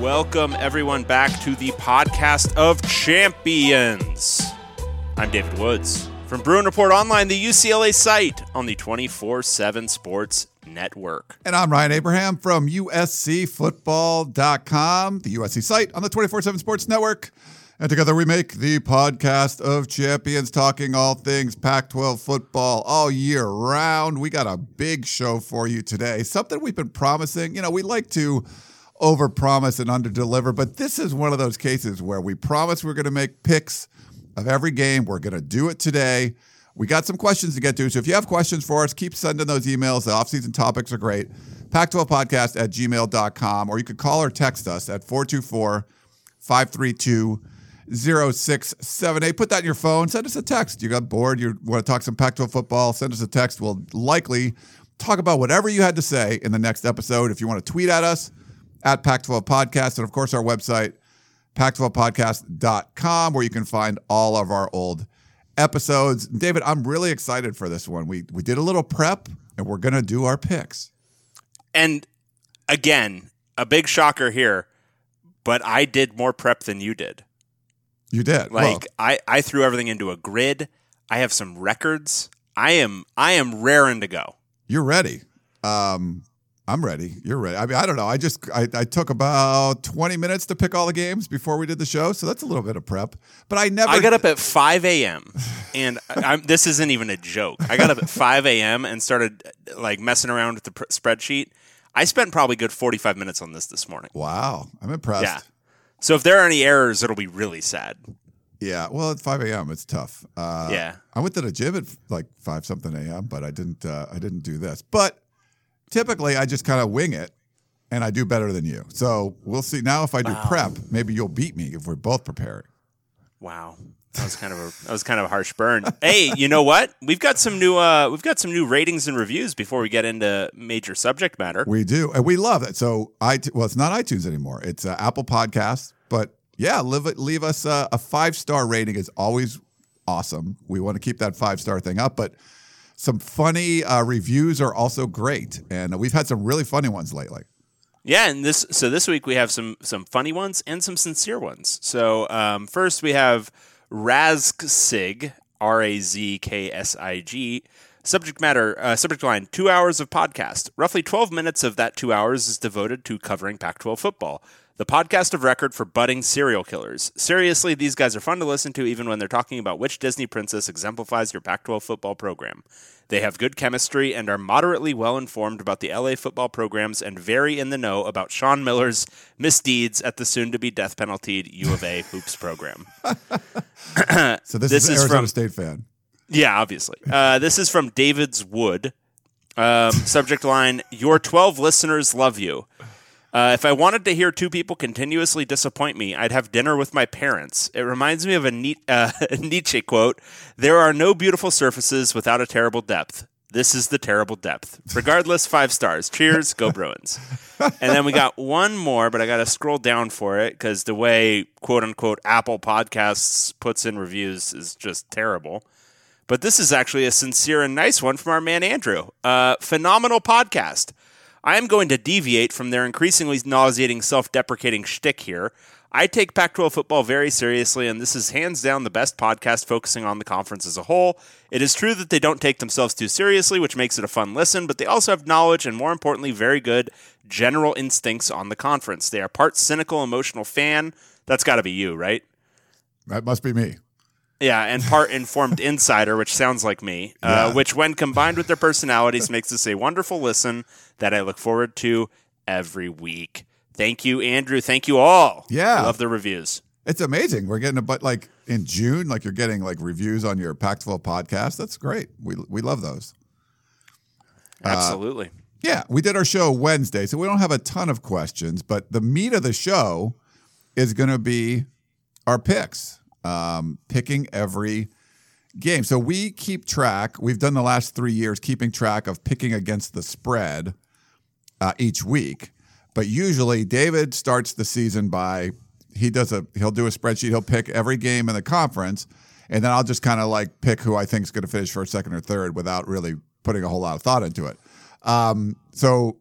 Welcome, everyone, back to the podcast of champions. I'm David Woods from Bruin Report Online, the UCLA site on the 24 7 Sports Network. And I'm Ryan Abraham from USCFootball.com, the USC site on the 24 7 Sports Network. And together we make the podcast of champions, talking all things Pac 12 football all year round. We got a big show for you today. Something we've been promising. You know, we like to overpromise and underdeliver, but this is one of those cases where we promise we're going to make picks of every game. We're going to do it today. We got some questions to get to. So if you have questions for us, keep sending those emails. The offseason topics are great. Pac12podcast at gmail.com, or you could call or text us at 424 532 0678. Put that in your phone. Send us a text. You got bored. You want to talk some Pac 12 football? Send us a text. We'll likely talk about whatever you had to say in the next episode. If you want to tweet at us, at Pac 12 Podcast, and of course, our website, pac12podcast.com, where you can find all of our old episodes. David, I'm really excited for this one. We, we did a little prep, and we're going to do our picks. And again, a big shocker here, but I did more prep than you did. You did. Like Well, I, I threw everything into a grid. I have some records. I am I am raring to go. you're ready. Um, I'm ready. You're ready. I mean, I don't know. I just I, I took about 20 minutes to pick all the games before we did the show, so that's a little bit of prep. But I never. I got up at 5 a.m. and I'm, this isn't even a joke. I got up at 5 a.m. and started like messing around with the pr- spreadsheet. I spent probably good 45 minutes on this this morning. Wow, I'm impressed. Yeah. So if there are any errors, it'll be really sad. Yeah, well, at 5 a.m. it's tough. Uh, Yeah. I went to the gym at like 5 something a.m., but I didn't. Uh, I didn't do this. But typically, I just kind of wing it, and I do better than you. So we'll see. Now, if I do prep, maybe you'll beat me if we're both preparing. Wow. That was kind of a that was kind of a harsh burn. hey, you know what? We've got some new uh we've got some new ratings and reviews before we get into major subject matter. We do, and we love it. So I well, it's not iTunes anymore. It's uh, Apple Podcasts. But yeah, leave leave us uh, a five star rating is always awesome. We want to keep that five star thing up, but some funny uh, reviews are also great, and we've had some really funny ones lately. Yeah, and this so this week we have some some funny ones and some sincere ones. So um, first we have Razksig, R A Z K S I G. Subject matter, uh, subject line: two hours of podcast. Roughly twelve minutes of that two hours is devoted to covering Pac-12 football. The podcast of record for budding serial killers. Seriously, these guys are fun to listen to, even when they're talking about which Disney princess exemplifies your Pac-12 football program. They have good chemistry and are moderately well informed about the LA football programs and very in the know about Sean Miller's misdeeds at the soon to be death penalty U of A hoops program. So this, This is, is Arizona from- State fan. Yeah, obviously. Uh, this is from David's Wood. Um, subject line Your 12 listeners love you. Uh, if I wanted to hear two people continuously disappoint me, I'd have dinner with my parents. It reminds me of a Ni- uh, Nietzsche quote There are no beautiful surfaces without a terrible depth. This is the terrible depth. Regardless, five stars. Cheers, go Bruins. And then we got one more, but I got to scroll down for it because the way quote unquote Apple Podcasts puts in reviews is just terrible. But this is actually a sincere and nice one from our man Andrew. Uh, phenomenal podcast. I am going to deviate from their increasingly nauseating self deprecating shtick here. I take Pac 12 football very seriously, and this is hands down the best podcast focusing on the conference as a whole. It is true that they don't take themselves too seriously, which makes it a fun listen, but they also have knowledge and, more importantly, very good general instincts on the conference. They are part cynical, emotional fan. That's got to be you, right? That must be me. Yeah, and part informed insider, which sounds like me, Yeah. uh, which, when combined with their personalities, makes this a wonderful listen that I look forward to every week. Thank you, Andrew. Thank you all. Yeah. I love the reviews. It's amazing. We're getting a but like in June, like you're getting like reviews on your Pac-12 podcast. That's great. We we love those. Absolutely. Yeah, we did our show Wednesday, so we don't have a ton of questions, but the meat of the show is going to be our picks, um, picking every game. So we keep track. We've done the last three years keeping track of picking against the spread uh, each week. But usually, David starts the season by he does a he'll do a spreadsheet. He'll pick every game in the conference, and then I'll just kind of like pick who I think is going to finish first, second, or third without really putting a whole lot of thought into it. Um, so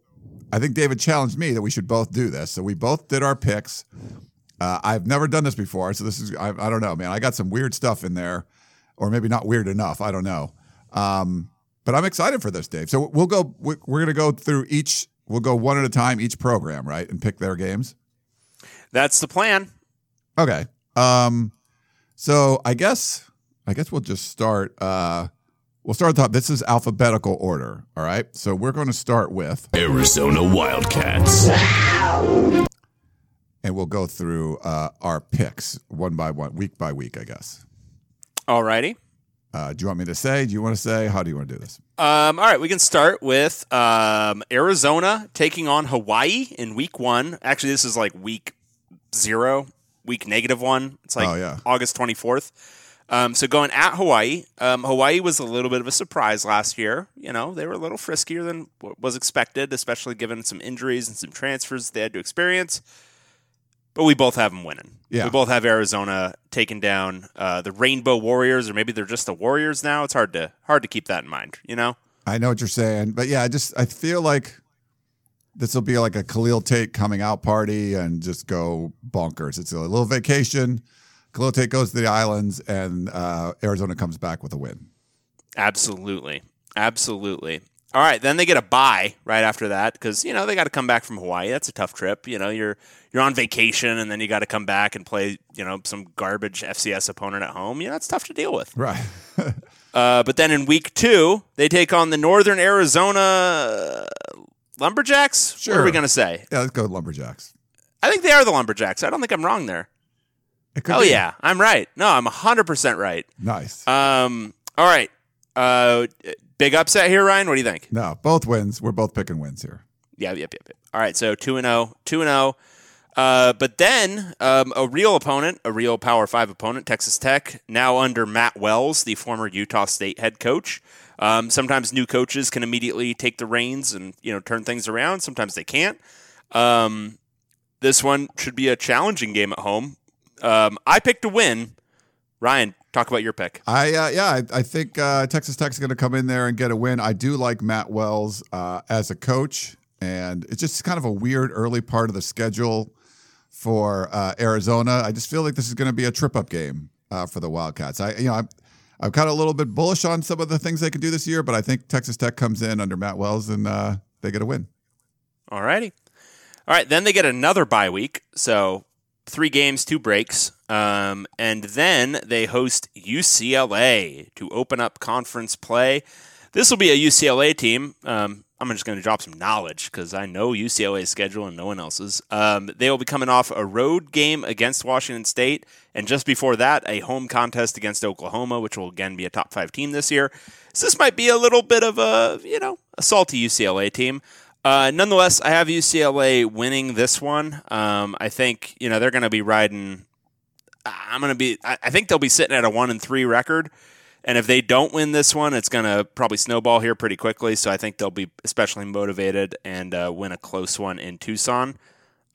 I think David challenged me that we should both do this. So we both did our picks. Uh, I've never done this before, so this is I, I don't know, man. I got some weird stuff in there, or maybe not weird enough. I don't know. Um, but I'm excited for this, Dave. So we'll go. we- We're going to go through each. We'll go one at a time each program, right, and pick their games. That's the plan. Okay. Um, so I guess I guess we'll just start. Uh, we'll start at the top. This is alphabetical order. All right. So we're going to start with, Arizona Wildcats. And we'll go through uh, our picks one by one, week by week. I guess. Alrighty. Uh, do you want me to say? Do you want to say? How do you want to do this? Um, all right, we can start with um, Arizona taking on Hawaii in week one. Actually, this is like week zero, week negative one. It's like Oh, yeah. August 24th. Um, so going at Hawaii, um, Hawaii was a little bit of a surprise last year. You know, they were a little friskier than what was expected, especially given some injuries and some transfers they had to experience. But we both have them winning. Yeah. We both have Arizona taking down uh, the Rainbow Warriors, or maybe they're just the Warriors now. It's hard to hard to keep that in mind. You know. I know what you're saying, but yeah, I just I feel like this will be like a Khalil Tate coming out party and just go bonkers. It's a little vacation. Khalil Tate goes to the islands, and uh, Arizona comes back with a win. Absolutely. Absolutely. All right, then they get a bye right after that because you know they got to come back from Hawaii. That's a tough trip. You know, you're you're on vacation and then you got to come back and play you know some garbage FCS opponent at home. You know, it's tough to deal with. Right. Uh, but then in week two, they take on the Northern Arizona Lumberjacks. What are we gonna say? yeah, let's go Lumberjacks. I think they are the Lumberjacks. I don't think I'm wrong there. It could Oh be. yeah, I'm right. No, I'm 100 percent right. Nice. Um. All right. Uh, big upset here, Ryan. What do you think? no, both wins. We're both picking wins here. Yeah, yep, yep, yep. All right, so two and zero, two and zero. Uh, but then um, a real opponent, a real Power Five opponent, Texas Tech, now under Matt Wells, the former Utah State head coach. Um, sometimes new coaches can immediately take the reins and you know turn things around. Sometimes they can't. Um, this one should be a challenging game at home. Um, I picked a win. Ryan, talk about your pick. I uh, yeah, I, I think uh, Texas Tech's going to come in there and get a win. I do like Matt Wells uh, as a coach, and it's just kind of a weird early part of the schedule for uh, Arizona. I just feel like this is going to be a trip up game uh, for the Wildcats. I you know I'm I'm kind of a little bit bullish on some of the things they can do this year, but I think Texas Tech comes in under Matt Wells and uh, they get a win. All righty. All right, then they get another bye week. So three games, two breaks. Um, and then they host UCLA to open up conference play. This will be a UCLA team. Um, I'm just going to drop some knowledge because I know UCLA's schedule and no one else's. Um, they will be coming off a road game against Washington State, and just before that, a home contest against Oklahoma, which will again be a top five team this year. So this might be a little bit of a you know a salty UCLA team. Uh, nonetheless, I have UCLA winning this one. Um, I think you know they're going to be riding. I'm going to be. I think they'll be sitting at a one and three record, and if they don't win this one, it's going to probably snowball here pretty quickly. So I think they'll be especially motivated and uh, win a close one in Tucson.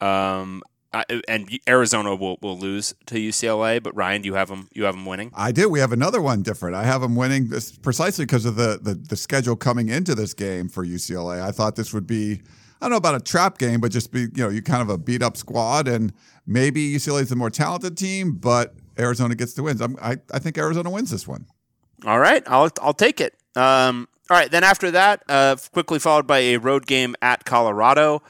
Um, I, and Arizona will, will lose to UCLA, but Ryan, you have them. You have them winning. I do. We have another one different. I have them winning this precisely because of the, the the schedule coming into this game for UCLA. I thought this would be I don't know about a trap game, but just be you know you kind of a beat up squad, and maybe UCLA is the more talented team, but Arizona gets the wins. I'm, I I think Arizona wins this one. All right, I'll I'll take it. Um, all right, then after that, uh, quickly followed by a road game at Colorado.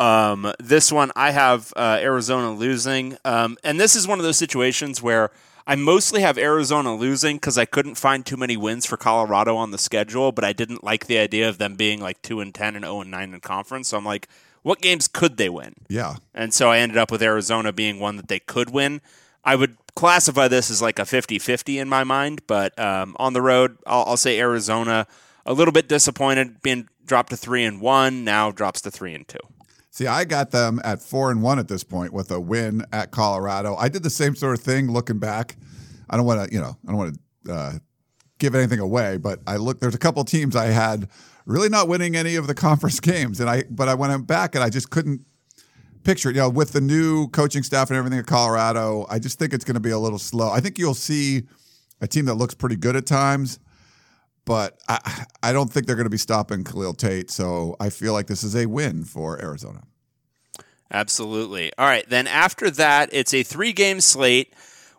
Um, this one I have uh, Arizona losing, um, and this is one of those situations where I mostly have Arizona losing because I couldn't find too many wins for Colorado on the schedule, but I didn't like the idea of them being like two and ten and zero and nine in conference. So I'm like, what games could they win? Yeah, And so I ended up with Arizona being one that they could win. I would classify this as like a 50 50 in my mind, but um, on the road, I'll, I'll say Arizona. a little bit disappointed being dropped to three and one. Now drops to three and two. See, I got them at four and one at this point with a win at Colorado. I did the same sort of thing looking back. I don't want to, you know, I don't want to uh, give anything away, but I look. There's a couple teams I had really not winning any of the conference games, and I but I went back and I just couldn't picture it. You know, with the new coaching staff and everything at Colorado, I just think it's going to be a little slow. I think you'll see a team that looks pretty good at times but I, I don't think they're going to be stopping Khalil Tate. So I feel like this is a win for Arizona. Absolutely. All right. Then after that, it's a three game slate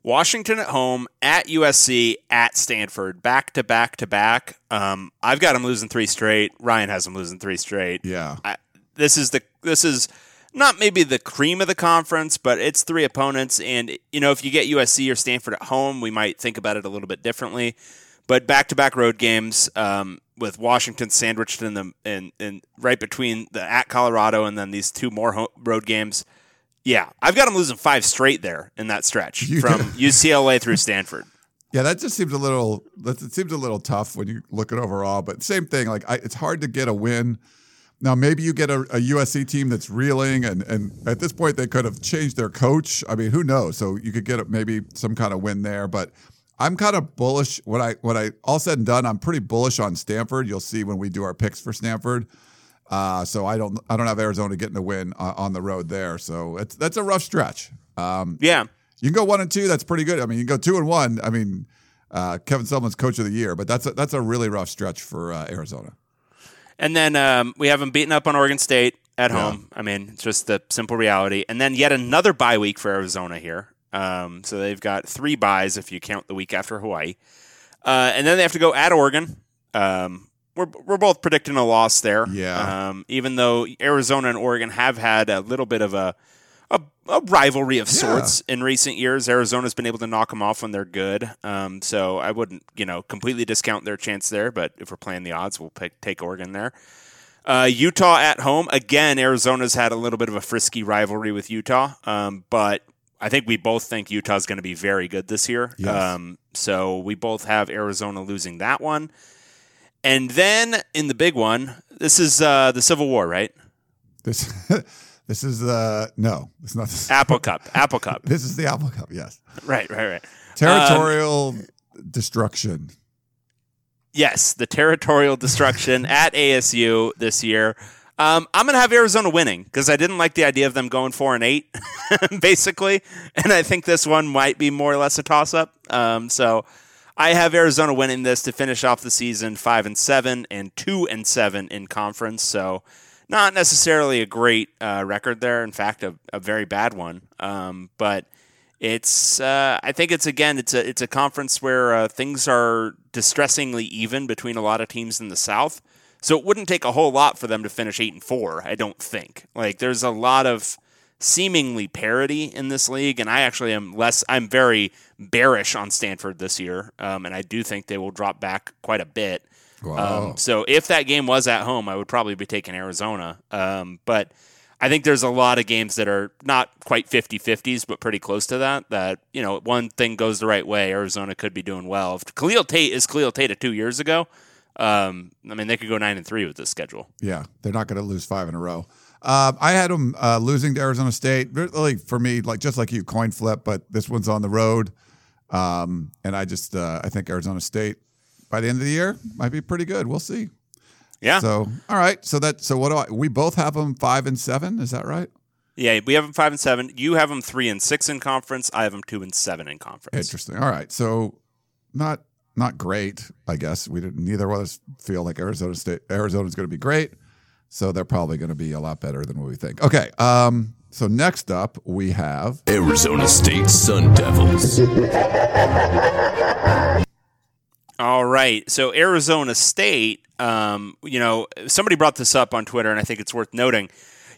Washington at home, at USC, at Stanford, back to back to back. Um, I've got them losing three straight. Ryan has them losing three straight. Yeah. I, this is the this is not maybe the cream of the conference, but it's three opponents. And you know, if you get USC or Stanford at home, we might think about it a little bit differently. But back to back road games um, with Washington sandwiched in the in, in right between the at Colorado and then these two more road games. Yeah, I've got them losing five straight there in that stretch You from. UCLA through Stanford. Yeah, that just seems a little. That it seems a little tough when you look at overall. But same thing. Like I, it's hard to get a win. Now maybe you get a, a USC team that's reeling, and and at this point they could have changed their coach. I mean, who knows? So you could get maybe some kind of win there. But I'm kind of bullish. When I when I all said and done, I'm pretty bullish on Stanford. You'll see when we do our picks for Stanford. Uh, so I don't I don't have Arizona getting a win uh, on the road there. So it's that's a rough stretch. Um, Yeah. you can go one and two. That's pretty good. I mean, you can go two and one. I mean, uh, Kevin Sumlin's coach of the year, but that's a, that's a really rough stretch for uh, Arizona. And then um, we have them beaten up on Oregon State at Yeah. home. I mean, it's just the simple reality. And then yet another bye week for Arizona here. Um, so they've got three byes if you count the week after Hawaii. Uh, and then they have to go at Oregon. Um, we're, we're both predicting a loss there. Yeah. Um, even though Arizona and Oregon have had a little bit of a a, a rivalry of sorts in recent years. Arizona's been able to knock them off when they're good. Um, so I wouldn't, you know, completely discount their chance there. But if we're playing the odds, we'll pick, take Oregon there. Uh, Utah at home again. Arizona's had a little bit of a frisky rivalry with Utah, um, but I think we both think Utah's going to be very good this year. Yes. Um, so we both have Arizona losing that one. And then in the big one, this is uh, the Civil War, right? This this is uh no, it's not. This, Apple Cup, Apple Cup. this is the Apple Cup. Yes, Right, right, right. territorial destruction. Yes, the territorial destruction at ASU this year. Um, I'm going to have Arizona winning because I didn't like the idea of them going four and eight, basically, and I think this one might be more or less a toss up. Um, so I have Arizona winning this to finish off the season five and seven and two and seven in conference. So not necessarily a great uh, record there. In fact, a, a very bad one. Um, but it's uh, I think it's again it's a it's a conference where uh, things are distressingly even between a lot of teams in the South. So it wouldn't take a whole lot for them to finish eight and four. I don't think. Like there's a lot of seemingly parity in this league, and I actually am less. I'm very bearish on Stanford this year, um, and I do think they will drop back quite a bit. Wow. Um, so if that game was at home, I would probably be taking Arizona. Um, but I think there's a lot of games that are not quite 50 50s, but pretty close to that. That, you know, one thing goes the right way, Arizona could be doing well. If Khalil Tate is Khalil Tate of two years ago, um, I mean, they could go 9 and 3 with this schedule. Yeah, they're not going to lose five in a row. Um, I had them uh, losing to Arizona State. Really, for me, like just like you, coin flip. But this one's on the road, um, and I just uh, I think Arizona State by the end of the year might be pretty good. We'll see. Yeah. So all right. So that so what do I? We both have them five and seven. Is that right? yeah, we have them 5 and 7. You have them 3 and 6 in conference. I have them 2 and 7 in conference. Interesting. All right. So not not great. I guess we didn't. Neither of us feel like Arizona State Arizona's going to be great. So they're probably going to be a lot better than what we think. Okay. Um. So next up we have Arizona State Sun Devils. All right. So Arizona State, um, you know, somebody brought this up on Twitter, and I think it's worth noting.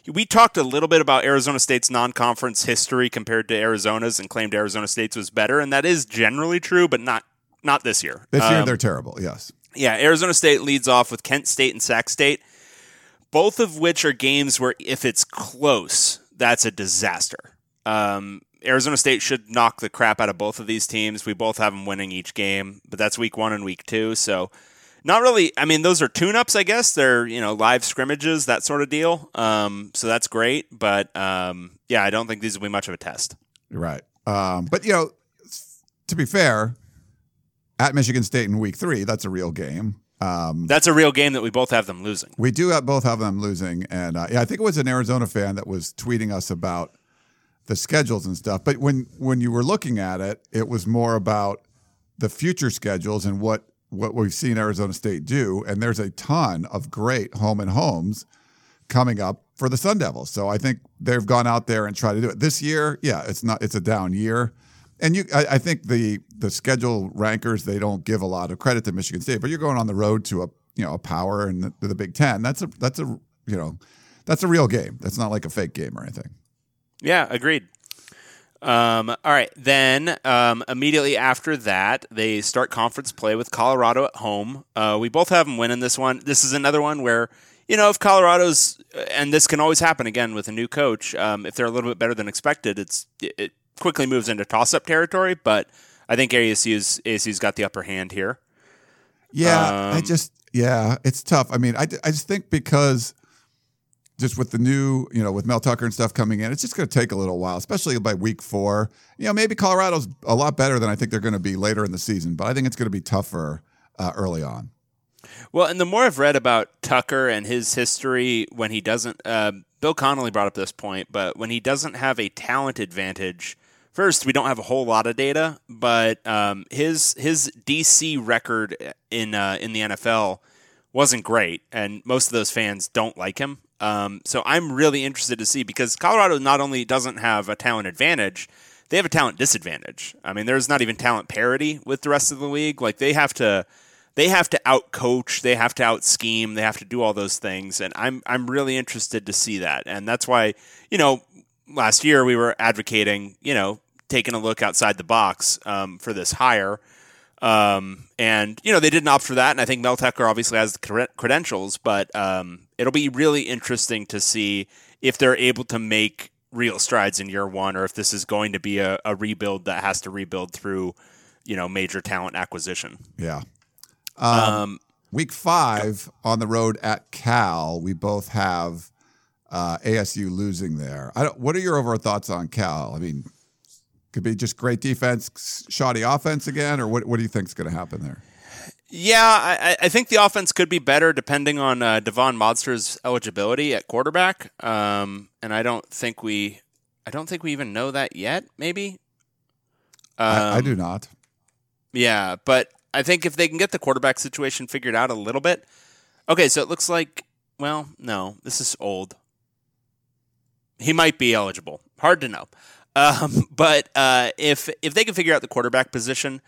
We talked a little bit about Arizona State's non-conference history compared to Arizona's, and claimed Arizona State's was better, and that is generally true, but not not this year. this year Um, they're terrible. Yes. yeah, Arizona State leads off with Kent State and Sac State, both of which are games where if it's close, that's a disaster. Um, Arizona State should knock the crap out of both of these teams. We both have them winning each game, but that's week one and week two. So not really. I mean, those are tune-ups, I guess. They're you know live scrimmages, that sort of deal. Um, so that's great, but um, yeah, I don't think these will be much of a test. Right. Um, but you know, to be fair, at Michigan State in Week Three, that's a real game. Um, That's a real game that we both have them losing. we do have both have them losing, and uh, yeah, I think it was an Arizona fan that was tweeting us about the schedules and stuff. But when when you were looking at it, it was more about the future schedules and what what we've seen Arizona State do. And there's a ton of great home and homes coming up for the Sun Devils. So I think they've gone out there and tried to do it this year. Yeah, it's not it's a down year. And you, I, I think the the schedule rankers they don't give a lot of credit to Michigan State, but you're going on the road to a you know a power and the, the Big Ten. That's a that's a you know that's a real game. That's not like a fake game or anything. Yeah, agreed. Um, all right, then um, immediately after that, they start conference play with Colorado at home. Uh, we both have them winning this one. This is another one where you know if Colorado's and this can always happen again with a new coach. Um, if they're a little bit better than expected, it's it quickly moves into toss-up territory. But I think ASU's ASU's got the upper hand here. Yeah, I Um, just yeah, it's tough. I mean, I, I just think because just with the new, you know, with Mel Tucker and stuff coming in, it's just going to take a little while, especially by week four. You know, maybe Colorado's a lot better than I think they're going to be later in the season, but I think it's going to be tougher uh, early on. Well, and the more I've read about Tucker and his history when he doesn't, uh, Bill Connelly brought up this point, but when he doesn't have a talent advantage, first we don't have a whole lot of data, but um, his his DC record in uh, in the NFL wasn't great, and most of those fans don't like him. Um, so I'm really interested to see because Colorado not only doesn't have a talent advantage, they have a talent disadvantage. I mean, there's not even talent parity with the rest of the league. Like they have to they have to outcoach, they have to out scheme, they have to do all those things, and I'm I'm really interested to see that, and that's why you know last year we were advocating you know taking a look outside the box um, for this hire, um, and you know they didn't opt for that, and I think Mel Tucker obviously has the credentials, but um, it'll be really interesting to see if they're able to make real strides in year one, or if this is going to be a, a rebuild that has to rebuild through you know major talent acquisition. Yeah. Um, Week five on the road at Cal, we both have uh, ASU losing there. I don't, what are your overall thoughts on Cal? I mean, could be just great defense, shoddy offense again, or what? What do you think is going to happen there? Yeah, I, I think the offense could be better depending on uh, Devon Modster's eligibility at quarterback. Um, and I don't think we, I don't think we even know that yet. Maybe. I, I Um, do not. Yeah, but I think if they can get the quarterback situation figured out a little bit. Okay, so it looks like, well, no, this is old. He might be eligible. Hard to know. Um, but uh, if if they can figure out the quarterback position,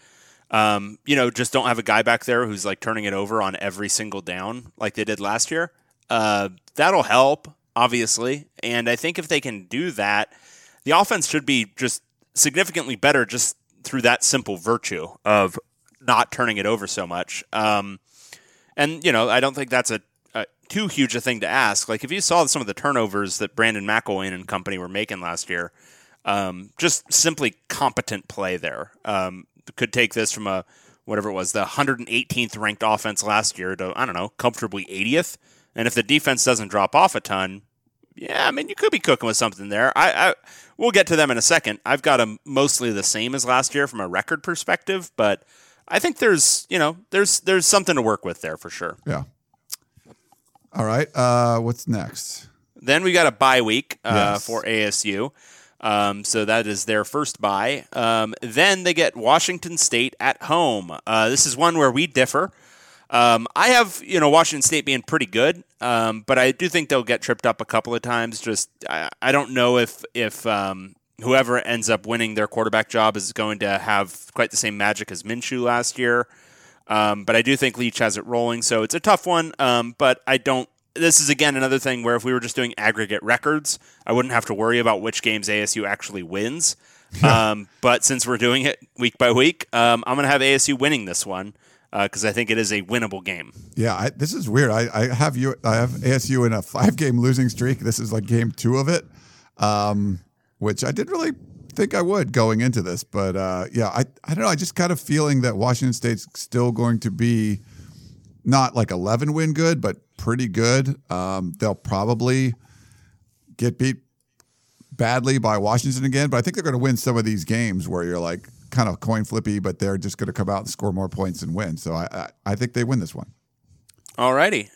um, you know, just don't have a guy back there who's like turning it over on every single down like they did last year. Uh, that'll help, obviously. And I think if they can do that, the offense should be just significantly better just through that simple virtue of not turning it over so much. Um, and you know, I don't think that's a, a too huge a thing to ask. Like if you saw some of the turnovers that Brandon McIlwain and company were making last year, um, just simply competent play there. Um, could take this from a whatever it was, the 118th ranked offense last year to I don't know, comfortably 80th. And if the defense doesn't drop off a ton, yeah, I mean you could be cooking with something there. I, I we'll get to them in a second. I've got them mostly the same as last year from a record perspective, but I think there's you know there's there's something to work with there for sure. Yeah. All right. Uh, what's next? Then we got a bye week uh, Yes. for ASU. Um, so that is their first bye. Um, then they get Washington State at home. Uh, this is one where we differ. Um, I have you know Washington State being pretty good, um, but I do think they'll get tripped up a couple of times. Just I, I don't know if if um, whoever ends up winning their quarterback job is going to have quite the same magic as Minshew last year. Um, but I do think Leach has it rolling, so it's a tough one. But I don't. This is again another thing where if we were just doing aggregate records, I wouldn't have to worry about which games ASU actually wins. um, but since we're doing it week by week, um, I'm going to have ASU winning this one because I think it is a winnable game. Yeah, I, this is weird. I, I have you. I have ASU in a five-game losing streak. This is like game two of it, um, which I didn't really think I would going into this. But uh, yeah, I I don't know. I just kind of feeling that Washington State's still going to be not like 11 win good, but pretty good. Um, they'll probably get beat badly by Washington again, but I think they're going to win some of these games where you're like kind of coin flippy, but they're just going to come out and score more points and win. So I, I, I think they win this one. All righty.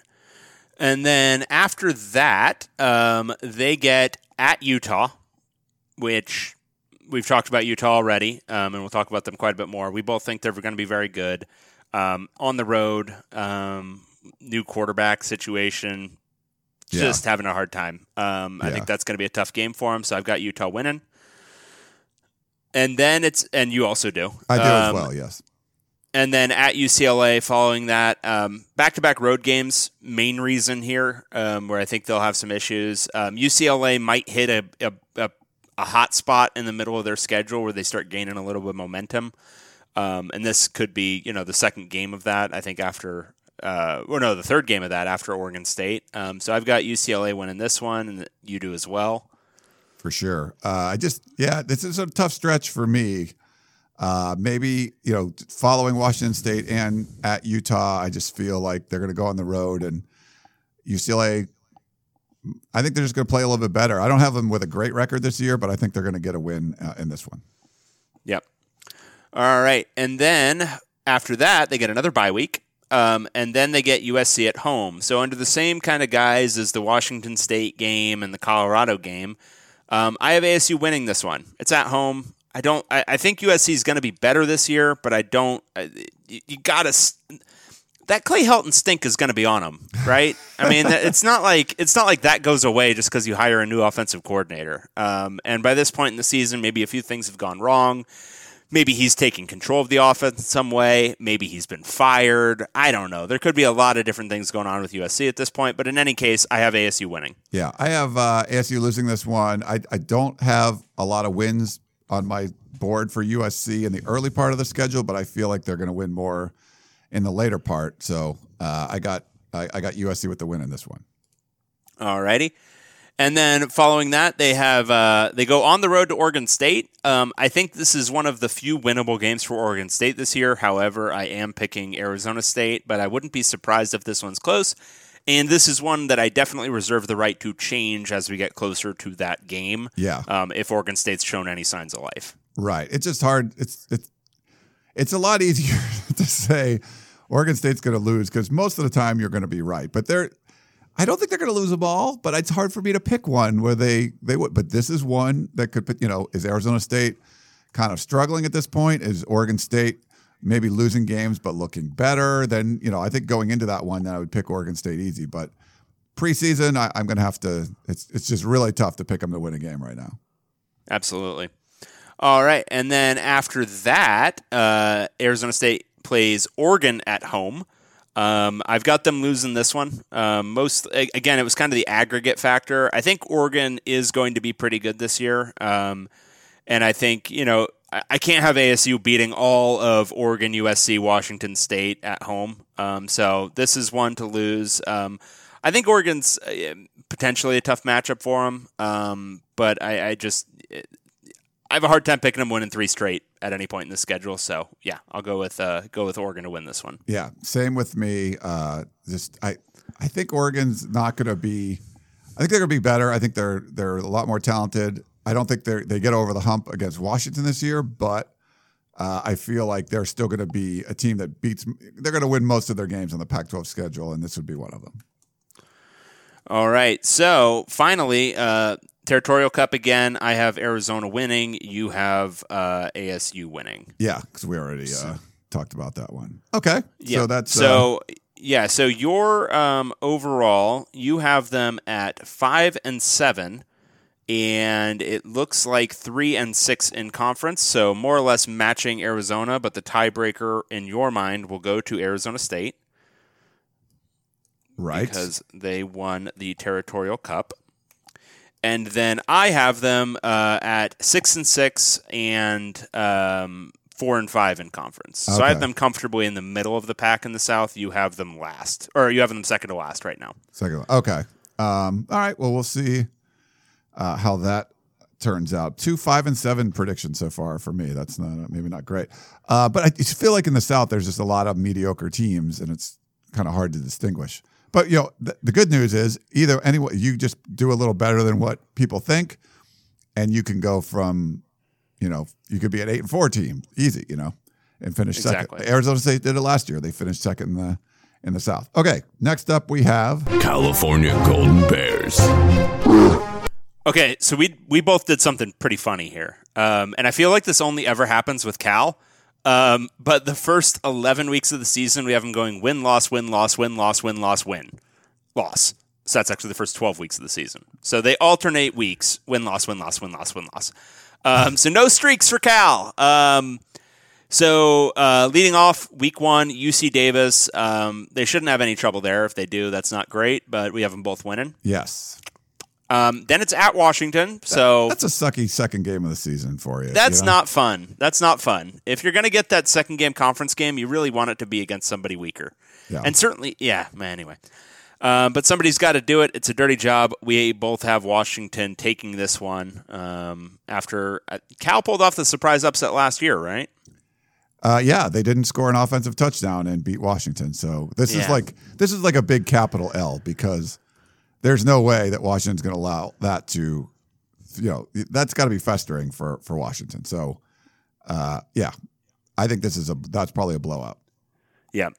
And then after that, um, they get at Utah, which we've talked about Utah already, um, and we'll talk about them quite a bit more. We both think they're going to be very good. Um, on the road, um, new quarterback situation, Yeah. just having a hard time. Um, I Yeah. think that's going to be a tough game for them. So I've got Utah winning. And then it's, and you also do. I do as Um, well, yes. and then at UCLA following that, um, back-to-back road games. Main reason here, um, where I think they'll have some issues. Um, UCLA might hit a, a, a, a hot spot in the middle of their schedule where they start gaining a little bit of momentum, um, and this could be you know the second game of that. I think after. Uh, or no, the third game of that after Oregon State. Um, so I've got UCLA winning this one, and you do as well. for sure. Uh, I just, yeah, this is a tough stretch for me. Uh, maybe, you know, following Washington State and at Utah, I just feel like they're going to go on the road and UCLA. I think they're just going to play a little bit better. I don't have them with a great record this year, but I think they're going to get a win uh, in this one. Yep. All right. And then after that, they get another bye week. Um, and then they get USC at home. So, under the same kind of guise as the Washington State game and the Colorado game, um, I have ASU winning this one. It's at home. I don't. I, I think USC is going to be better this year, but I don't. I, you, you gotta. That Clay Helton stink is going to be on them, right? I mean, it's not like it's not like that goes away just because you hire a new offensive coordinator. Um, and by this point in the season, maybe a few things have gone wrong. Maybe he's taking control of the offense in some way. Maybe he's been fired. I don't know. There could be a lot of different things going on with USC at this point. But in any case, I have ASU winning. Yeah, I have uh, ASU losing this one. I, I don't have a lot of wins on my board for USC in the early part of the schedule, but I feel like they're going to win more in the later part. So uh, I got I, I got USC with the win in this one. Alrighty. And then following that, they have uh, they go on the road to Oregon State. Um, I think this is one of the few winnable games for Oregon State this year. However, I am picking Arizona State, but I wouldn't be surprised if this one's close. And this is one that I definitely reserve the right to change as we get closer to that game. Yeah. Um, if Oregon State's shown any signs of life. Right. It's just hard. It's it's it's a lot easier to say Oregon State's going to lose because most of the time you're going to be right. But they're I don't think they're going to lose a ball, but it's hard for me to pick one where they they would. But this is one that could you know is Arizona State kind of struggling at this point? Is Oregon State maybe losing games but looking better? Then you know I think going into that one, then I would pick Oregon State easy. But preseason, I, I'm going to have to. It's it's just really tough to pick them to win a game right now. Absolutely. All right, and then after that, uh, Arizona State plays Oregon at home. Um, I've got them losing this one. Um, most again, it was kind of the aggregate factor. I think Oregon is going to be pretty good this year, um, and I think you know I, I can't have ASU beating all of Oregon, USC, Washington State at home. Um, so this is one to lose. Um, I think Oregon's uh, potentially a tough matchup for them, um, but I, I just I have a hard time picking them winning three straight at any point in the schedule. So yeah, I'll go with uh, go with Oregon to win this one. Yeah, same with me. Uh, just I, I think Oregon's not going to be. I think they're going to be better. I think they're they're a lot more talented. I don't think they they get over the hump against Washington this year, but uh, I feel like they're still going to be a team that beats. They're going to win most of their games on the Pac-12 schedule, and this would be one of them. All right. So finally, uh, territorial cup again. I have Arizona winning. You have uh, ASU winning. Yeah, because we already uh, talked about that one. Okay, Yeah. so that's uh, yeah. So your um, overall, you have them at five and seven, and it looks like three and six in conference. So more or less matching Arizona, but the tiebreaker in your mind will go to Arizona State right. because they won the territorial cup. And then I have them uh, at six and six and um, four and five in conference. So I have them comfortably in the middle of the pack in the South. You have them last, or you have them second to last right now. Second. Okay. Um, all right. Well, we'll see uh, how that turns out. Two, five, and seven predictions so far for me. That's not maybe not great, uh, but I just feel like in the South there's just a lot of mediocre teams, and it's kind of hard to distinguish. But you know, the, the good news is either anyway, you just do a little better than what people think, and you can go from, you know, you could be an eight and four team, easy, you know, and finish Exactly. second. Arizona State did it last year; they finished second in the in the South. Okay, next up we have California Golden Bears. Okay, so we we both did something pretty funny here, um, and I feel like this only ever happens with Cal. Um, but the first eleven weeks of the season, we have them going win loss win loss win loss win loss win loss. So that's actually the first twelve weeks of the season. So they alternate weeks win loss win loss win loss win loss. Um, so no streaks for Cal. Um, so uh, leading off week one, UC Davis. Um, they shouldn't have any trouble there. If they do, that's not great. But we have them both winning. yes. Um, then it's at Washington. So That's a sucky second game of the season for you. That's you know? not fun. That's not fun. If you're going to get that second game conference game, you really want it to be against somebody weaker. Yeah. And certainly, yeah, man, anyway. Um, but somebody's got to do it. It's a dirty job. We both have Washington taking this one um, after uh, Cal pulled off the surprise upset last year, right? Uh, yeah, they didn't score an offensive touchdown and beat Washington. So this is like this is like a big capital L because there's no way that Washington's going to allow that to, you know, that's got to be festering for for Washington. So, uh, yeah, I think this is a that's probably a blowout. Yeah.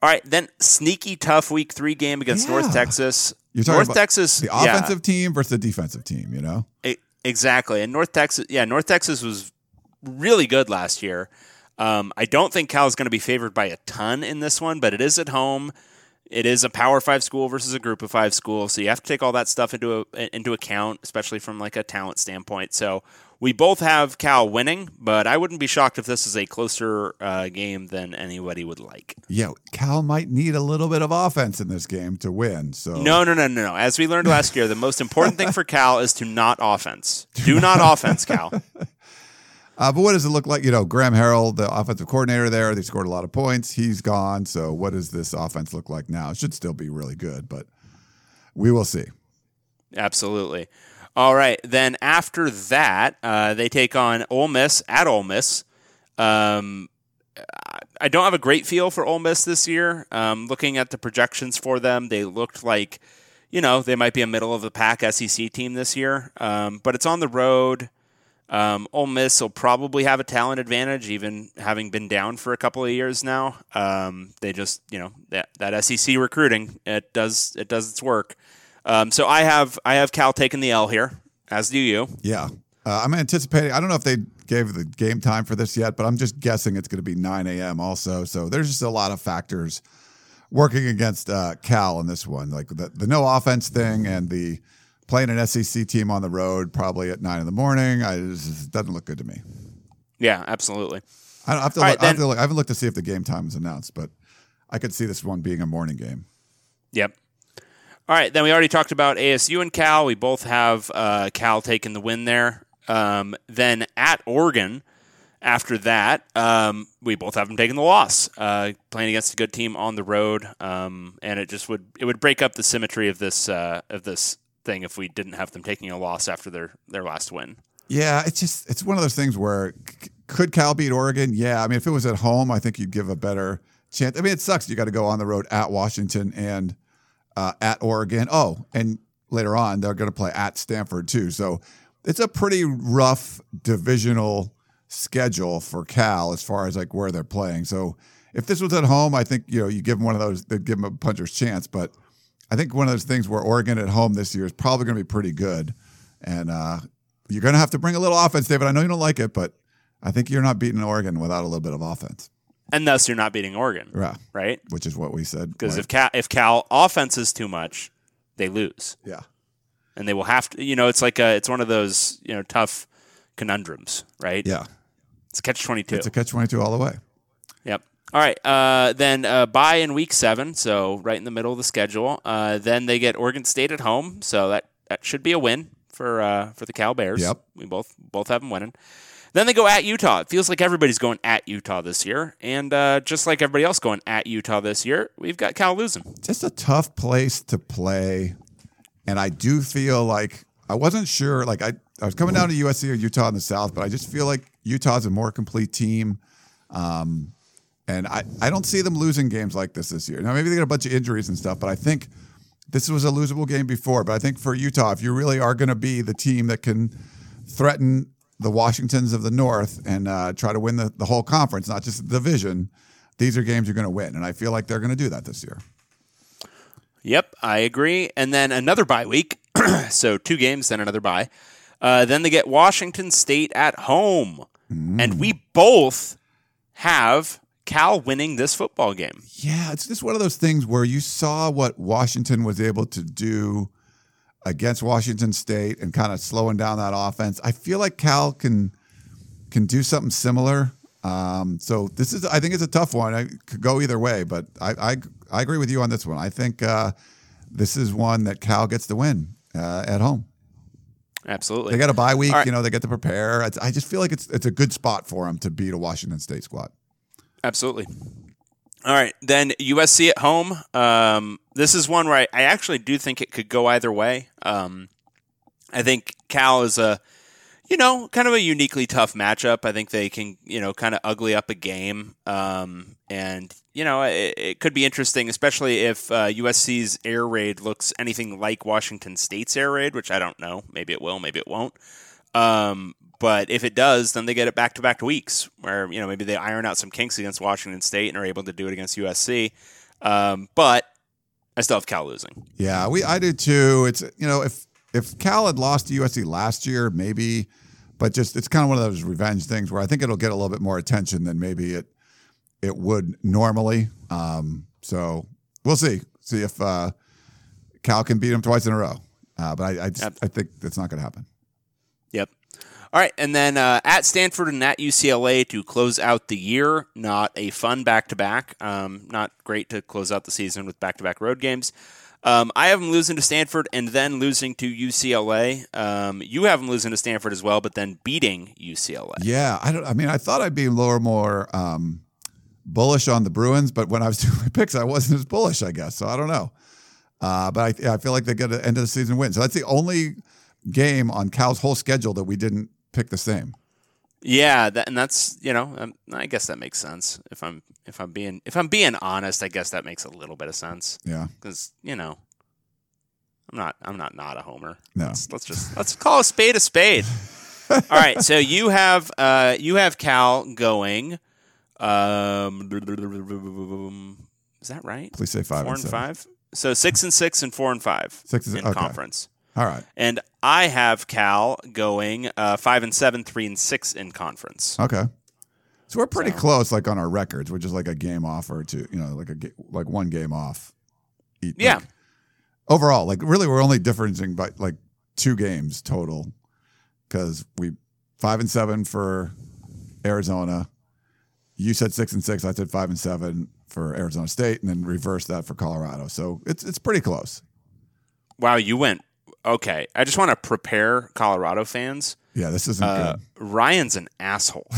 All right, then sneaky tough week three game against Yeah. North Texas. You're talking North about Texas, the yeah. offensive team versus the defensive team. You know, E- exactly. And North Texas, yeah, North Texas was really good last year. Um, I don't think Cal is going to be favored by a ton in this one, but it is at home. It is a Power Five school versus a Group of Five school, so you have to take all that stuff into a, into account, especially from like a talent standpoint. So we both have Cal winning, but I wouldn't be shocked if this is a closer uh, game than anybody would like. yeah, Cal might need a little bit of offense in this game to win. So No, no, no, no, no. As we learned last year, the most important thing for Cal is to not offense. Do not offense, Cal. Uh, but what does it look like? You know, Graham Harrell, the offensive coordinator there, they scored a lot of points. He's gone. So what does this offense look like now? It should still be really good, but we will see. Absolutely. All right. Then after that, uh, they take on Ole Miss at Ole Miss. Um, I don't have a great feel for Ole Miss this year. Um, looking at the projections for them, they looked like, you know, they might be a middle of the pack SEC team this year. Um, but it's on the road. Um, Ole Miss will probably have a talent advantage, even having been down for a couple of years now. Um, they just, you know, that, that SEC recruiting it does it does its work. Um, so I have I have Cal taking the L here, as do you. Yeah. Uh, I'm anticipating, I don't know if they gave the game time for this yet, but I'm just guessing it's going to be 9 a.m. also. So there's just a lot of factors working against uh, Cal in this one, like the, the no offense thing and the playing an SEC team on the road probably at 9 in the morning. I, it just doesn't look good to me. Yeah, absolutely. I don't have to, look, right, then, I have to look. I haven't looked to see if the game time is announced, but I could see this one being a morning game. Yep. All right, then we already talked about ASU and Cal. We both have uh, Cal taking the win there. Um, then at Oregon, after that, um, we both have them taking the loss, uh, playing against a good team on the road, um, and it just would it would break up the symmetry of this uh, of this thing if we didn't have them taking a loss after their their last win. Yeah, it's just it's one of those things where could Cal beat Oregon? Yeah, I mean if it was at home, I think you'd give a better chance. I mean it sucks you got to go on the road at Washington and uh, at Oregon. Oh, and later on they're going to play at Stanford too. So it's a pretty rough divisional schedule for Cal as far as like where they're playing. So if this was at home, I think you know you give them one of those, they'd give them a puncher's chance. But I think one of those things where Oregon at home this year is probably going to be pretty good, and uh, you're going to have to bring a little offense, David. I know you don't like it, but I think you're not beating Oregon without a little bit of offense. And thus, you're not beating Oregon, Yeah, right? which is what we said. Because if Cal if Cal offense is too much, they lose. yeah, and they will have to. You know, it's like a, it's one of those you know tough conundrums, right? yeah, it's a catch twenty two. it's a catch twenty two all the way. Yep. All right. Uh, then uh, bye in week seven, so right in the middle of the schedule. Uh, then they get Oregon State at home, so that that should be a win for uh, for the Cal Bears. Yep. We both both have them winning. Then they go at Utah. It feels like everybody's going at Utah this year, and uh, just like everybody else going at Utah this year, we've got Cal losing. just a tough place to play. And I do feel like I wasn't sure. Like I, I was coming down to USC or Utah in the South, but I just feel like Utah's a more complete team. Um, And I, I don't see them losing games like this this year. Now, maybe they got a bunch of injuries and stuff, but I think this was a losable game before. But I think for Utah, if you really are going to be the team that can threaten the Washingtons of the North and uh, try to win the, the whole conference, not just the division, these are games you're going to win. And I feel like they're going to do that this year. Yep, I agree. And then another bye week. so two games, then another bye. Uh, then they get Washington State at home. And we both have Cal winning this football game. Yeah, it's just one of those things where you saw what Washington was able to do against Washington State and kind of slowing down that offense. I feel like Cal can can do something similar. Um, so this is, I think, it's a tough one. It could go either way, but I I, I agree with you on this one. I think uh, this is one that Cal gets to win uh, at home. Absolutely. They got a bye week, right. you know. They get to prepare. It's, I just feel like it's it's a good spot for them to beat a Washington State squad. Absolutely. All right, then USC at home. Um, this is one where I, I actually do think it could go either way. Um, I think Cal is a, you know, kind of a uniquely tough matchup. I think they can, you know, kind of ugly up a game, um, and you know, it, it could be interesting, especially if uh, USC's air raid looks anything like Washington State's air raid, which I don't know. Maybe it will, maybe it won't. Um, but if it does, then they get it back to back to weeks where, you know, maybe they iron out some kinks against Washington State and are able to do it against USC. Um, but I still have Cal losing. Yeah, we I do too. It's you know if if Cal had lost to USC last year, maybe, but just it's kind of one of those revenge things where I think it'll get a little bit more attention than maybe it it would normally. Um, so we'll see see if uh, Cal can beat him twice in a row. Uh, but I I, just. I think that's not going to happen. All right, and then uh, at Stanford and at UCLA to close out the year. Not a fun back to back. Not great to close out the season with back to back road games. Um, I have them losing to Stanford and then losing to UCLA. Um, you have them losing to Stanford as well, but then beating UCLA. Yeah, I don't. I mean, I thought I'd be little more um, bullish on the Bruins, but when I was doing my picks, I wasn't as bullish, I guess. So I don't know. Uh, but I, I feel like they get an end of the season win. So that's the only game on Cal's whole schedule that we didn't pick the same. Yeah, that, and that's you know, um, I guess that makes sense. If I'm if I'm being if I'm being honest, I guess that makes a little bit of sense Yeah. because you know, I'm not I'm not not a homer. No. Let's, let's just let's call a spade a spade. All right, so you have uh you have Cal going. Um, is that right? Please say five Four and and five. So six and six and four and five Six and- in okay. conference. All right. And I have Cal going uh, five and seven, three and six in conference. Okay. So we're pretty close, like on our records, which is like a game off or two, you know, like a like one game off. each- Yeah. like, overall, like really, we're only differencing by like two games total, because we five and seven for Arizona. You said six and six. I said five and seven for Arizona State, and then reverse that for Colorado. So it's it's pretty close. Wow, you went okay. I just want to prepare Colorado fans. Yeah, this isn't Uh, good. Ryan's an asshole.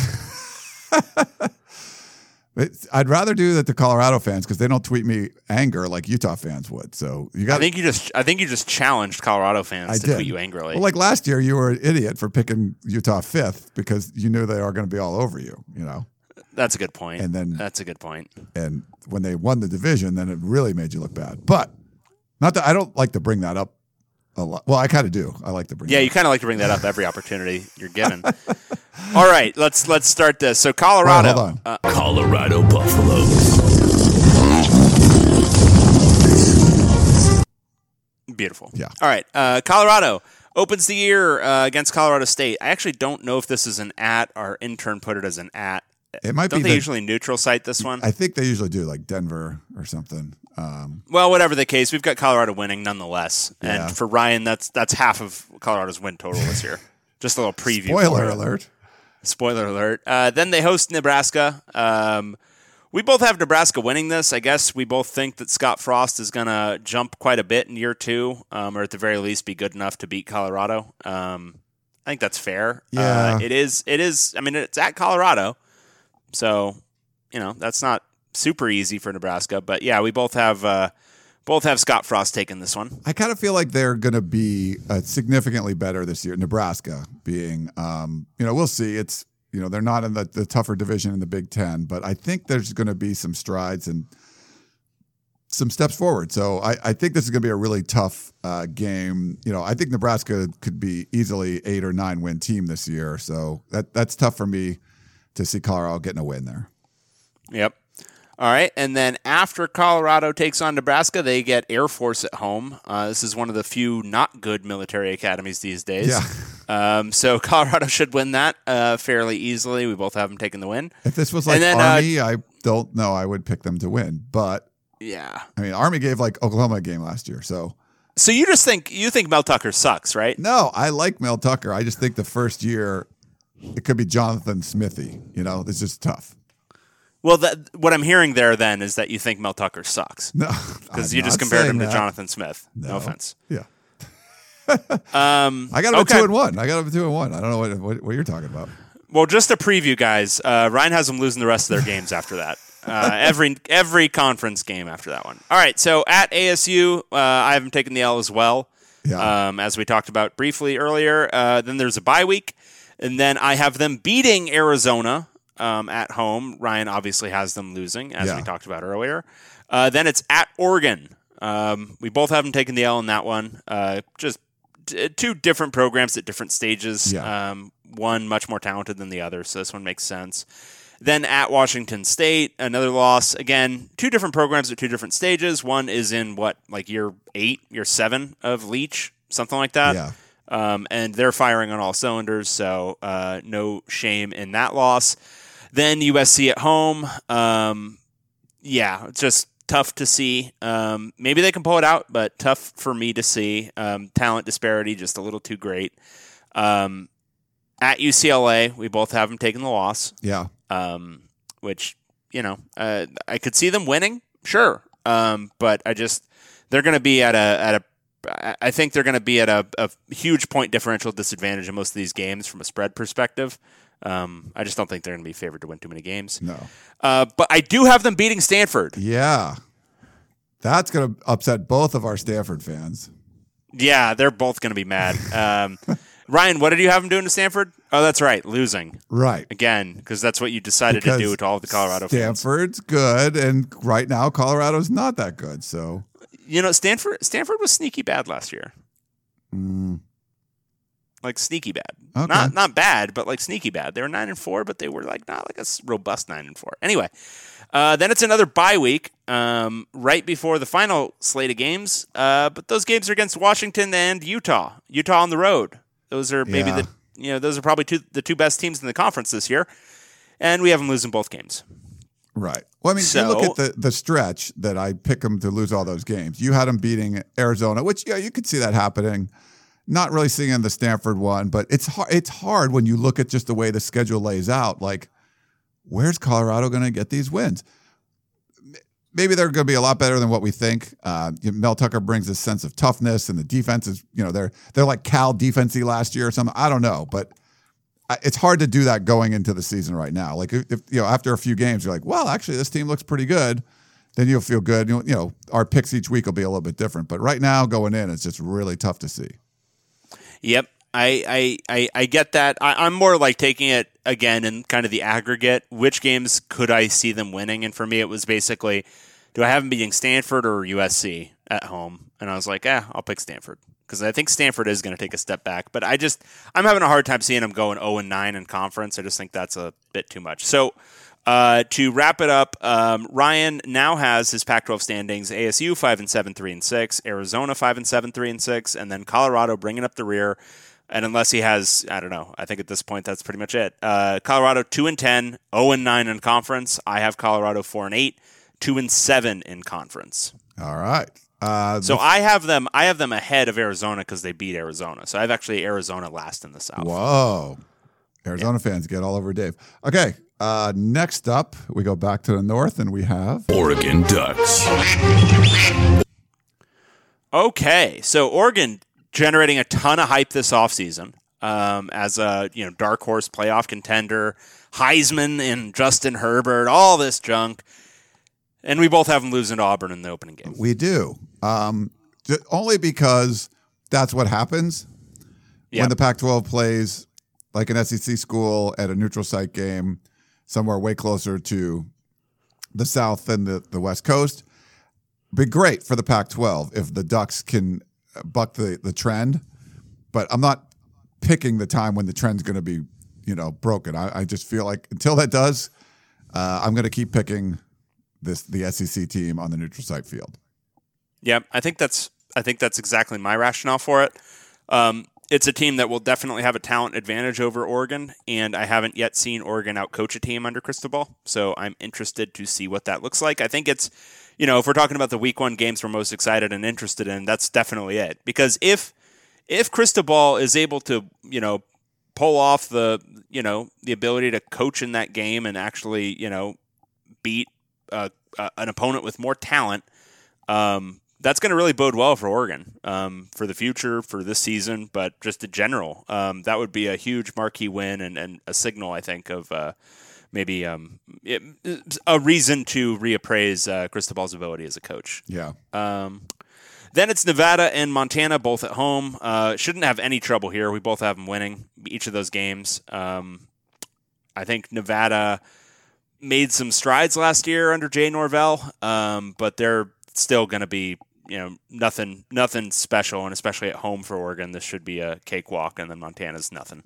I'd rather do that to Colorado fans because they don't tweet me anger like Utah fans would. So you got I think you just I think you just challenged Colorado fans I to did. tweet you angrily. Well, like last year, you were an idiot for picking Utah fifth because you knew they are going to be all over you, you know. That's a good point. And then- that's a good point. And when they won the division, then it really made you look bad. But not that I don't like to bring that up a lot. Well, I kind of do. I like to bring. Yeah, you kind of like to bring that up every opportunity you're given. All right, let's let's start this. So Colorado, on. uh, Colorado Buffaloes. Beautiful. Yeah. All right. Uh, Colorado opens the year uh, against Colorado State. I actually don't know if this is an at. Our intern put it as an at. It might Don't be they the- usually neutral site this one? I think they usually do like Denver or something. Um, well, whatever the case, we've got Colorado winning nonetheless. Yeah. And for Ryan, that's that's half of Colorado's win total this year. Just a little preview. spoiler alert. Spoiler alert. Uh, then they host Nebraska. Um, we both have Nebraska winning this. I guess we both think that Scott Frost is going to jump quite a bit in year two, um, or at the very least be good enough to beat Colorado. Um, I think that's fair. Yeah. Uh, it is. It is. I mean, it's at Colorado, so you know that's not super easy for Nebraska. But yeah, we both have uh, both have Scott Frost taking this one. I kind of feel like they're going to be uh, significantly better this year. Nebraska being, um, you know, we'll see. It's You know, they're not in the, the tougher division in the Big Ten, but I think there's going to be some strides and some steps forward. So I, I think this is going to be a really tough uh, game. You know, I think Nebraska could be easily eight or nine win team this year. So that that's tough for me to see Colorado getting a win there. Yep. All right, and then after Colorado takes on Nebraska, they get Air Force at home. Uh, this is one of the few not good military academies these days. Yeah. Um, so Colorado should win that uh, fairly easily. We both have them taking the win. If this was like then, uh, Army, I don't know. I would pick them to win, but Yeah. I mean, Army gave like Oklahoma a game last year, so So you just think you think Mel Tucker sucks, right? no, I like Mel Tucker. I just think the first year it could be Jonathan Smithy. You know, it's just tough. Well, that, what I'm hearing there then is that you think Mel Tucker sucks No, because you just compared him saying to. Jonathan Smith. No, offense. Yeah, Um, I got him okay. two and one. I got him two and one. I don't know what what, what you're talking about. Well, just a preview, guys. Uh, Ryan has them losing the rest of their games after that. Uh, every every conference game after that one. All right, so at ASU, uh, I haven't taken the L as well, Yeah. um, as we talked about briefly earlier. Uh, then there's a bye week, and then I have them beating Arizona um, at home. Ryan obviously has them losing, as Yeah. we talked about earlier. Uh, then it's at Oregon. Um, we both haven't taken the L in that one. Uh, just t- two different programs at different stages. Yeah. Um, one much more talented than the other, so this one makes sense. Then at Washington State, another loss. Again, two different programs at two different stages. One is in what, like year eight, year seven of Leach, something like that. Yeah. Um, and they're firing on all cylinders, so uh, no shame in that loss. Then USC at home. Um, yeah, it's just tough to see. Um, maybe they can pull it out, but tough for me to see. Um, talent disparity just a little too great. Um, at UCLA, we both have them taking the loss, Yeah, um, which you know uh, I could see them winning, sure, um, but I just they're going to be at a at a I- I think they're going to be at a, a huge point differential disadvantage in most of these games from a spread perspective. Um, I just don't think they're going to be favored to win too many games. no, Uh, but I do have them beating Stanford. yeah. That's going to upset both of our Stanford fans. Yeah, they're both going to be mad. Um, Ryan, what did you have them doing to Stanford? Oh, that's right, losing Right. again because that's what you decided to do to all of the Colorado fans. Stanford's good, and right now Colorado's not that good. So You know, Stanford Stanford was sneaky bad last year. mm, Like sneaky bad, Okay. not not bad, but like sneaky bad. They were nine and four, but they were like not like a robust nine and four. Anyway, uh, then it's another bye week um, right before the final slate of games. Uh, but those games are against Washington and Utah. Utah on the road. Those are maybe Yeah. the you know those are probably two the two best teams in the conference this year, and we have them losing both games. right. Well, I mean, you look at the the stretch that I pick them to lose all those games. You had them beating Arizona, which yeah, you could see that happening. Not really seeing in the Stanford one, but it's hard. It's hard when you look at just the way the schedule lays out. Like, where's Colorado going to get these wins? maybe they're going to be a lot better than what we think. Uh, Mel Tucker brings a sense of toughness, and the defense is, you know, they're they're like Cal defensey last year or something. I don't know, but it's hard to do that going into the season right now. Like if, if you know after a few games, you're like, well, actually, this team looks pretty good. Then you'll feel good. You know, our picks each week will be a little bit different, but right now going in, it's just really tough to see. Yep. I, I, I, I get that. I, I'm more like taking it again in kind of the aggregate. Which games could I see them winning? And for me, it was basically, do I have them beating Stanford or USC at home? And I was like, eh, I'll pick Stanford because I think Stanford is going to take a step back. But I just, I'm having a hard time seeing them going 0 and 9 in conference. I just think that's a bit too much. So uh, to wrap it up, um, Ryan now has his Pac-12 standings: ASU five and seven, three and six; Arizona five and seven, three and six, and then Colorado bringing up the rear. And unless he has, I don't know. I think at this point that's pretty much it. Uh, Colorado two and 10, 0 and nine in conference. I have Colorado four and eight, two and seven in conference. All right. Uh, So I have them. I have them ahead of Arizona because they beat Arizona. So I have actually Arizona last in the South. Whoa. Arizona fans get all over Dave. Okay. Uh, next up, we go back to the north and we have. Oregon Ducks. Okay, so Oregon generating a ton of hype this offseason um, as a you know dark horse playoff contender, Heisman and Justin Herbert, all this junk, and we both have them losing to Auburn in the opening game. We do. Um, only because that's what happens Yep. when the Pac 12 plays like an SEC school at a neutral site game, somewhere way closer to the South than the, the West Coast. Be great for the Pac 12 if the Ducks can buck the, the trend. But I'm not picking the time when the trend's going to be, you know, broken. I, I just feel like until that does, uh, I'm going to keep picking this the SEC team on the neutral site field. Yeah, I think that's I think that's exactly my rationale for it. Um, it's a team that will definitely have a talent advantage over Oregon, and I haven't yet seen Oregon outcoach a team under Cristobal, so I'm interested to see what that looks like. I think it's, you know, if we're talking about the Week One games we're most excited and interested in, that's definitely it. Because if if Cristobal is able to, you know, pull off the, you know, the ability to coach in that game and actually, you know, beat uh, uh, an opponent with more talent, um, that's going to really bode well for Oregon um, for the future, for this season, but just in general. Um, that would be a huge marquee win and, and a signal, I think, of uh, maybe um, it, a reason to reappraise uh, Cristobal's ability as a coach. Yeah. Um, then it's Nevada and Montana, both at home. Uh, shouldn't have any trouble here. We both have them winning each of those games. Um, I think Nevada made some strides last year under Jay Norvell, um, but they're still going to be you know nothing nothing special, and especially at home for Oregon, this should be a cakewalk, and then Montana's nothing.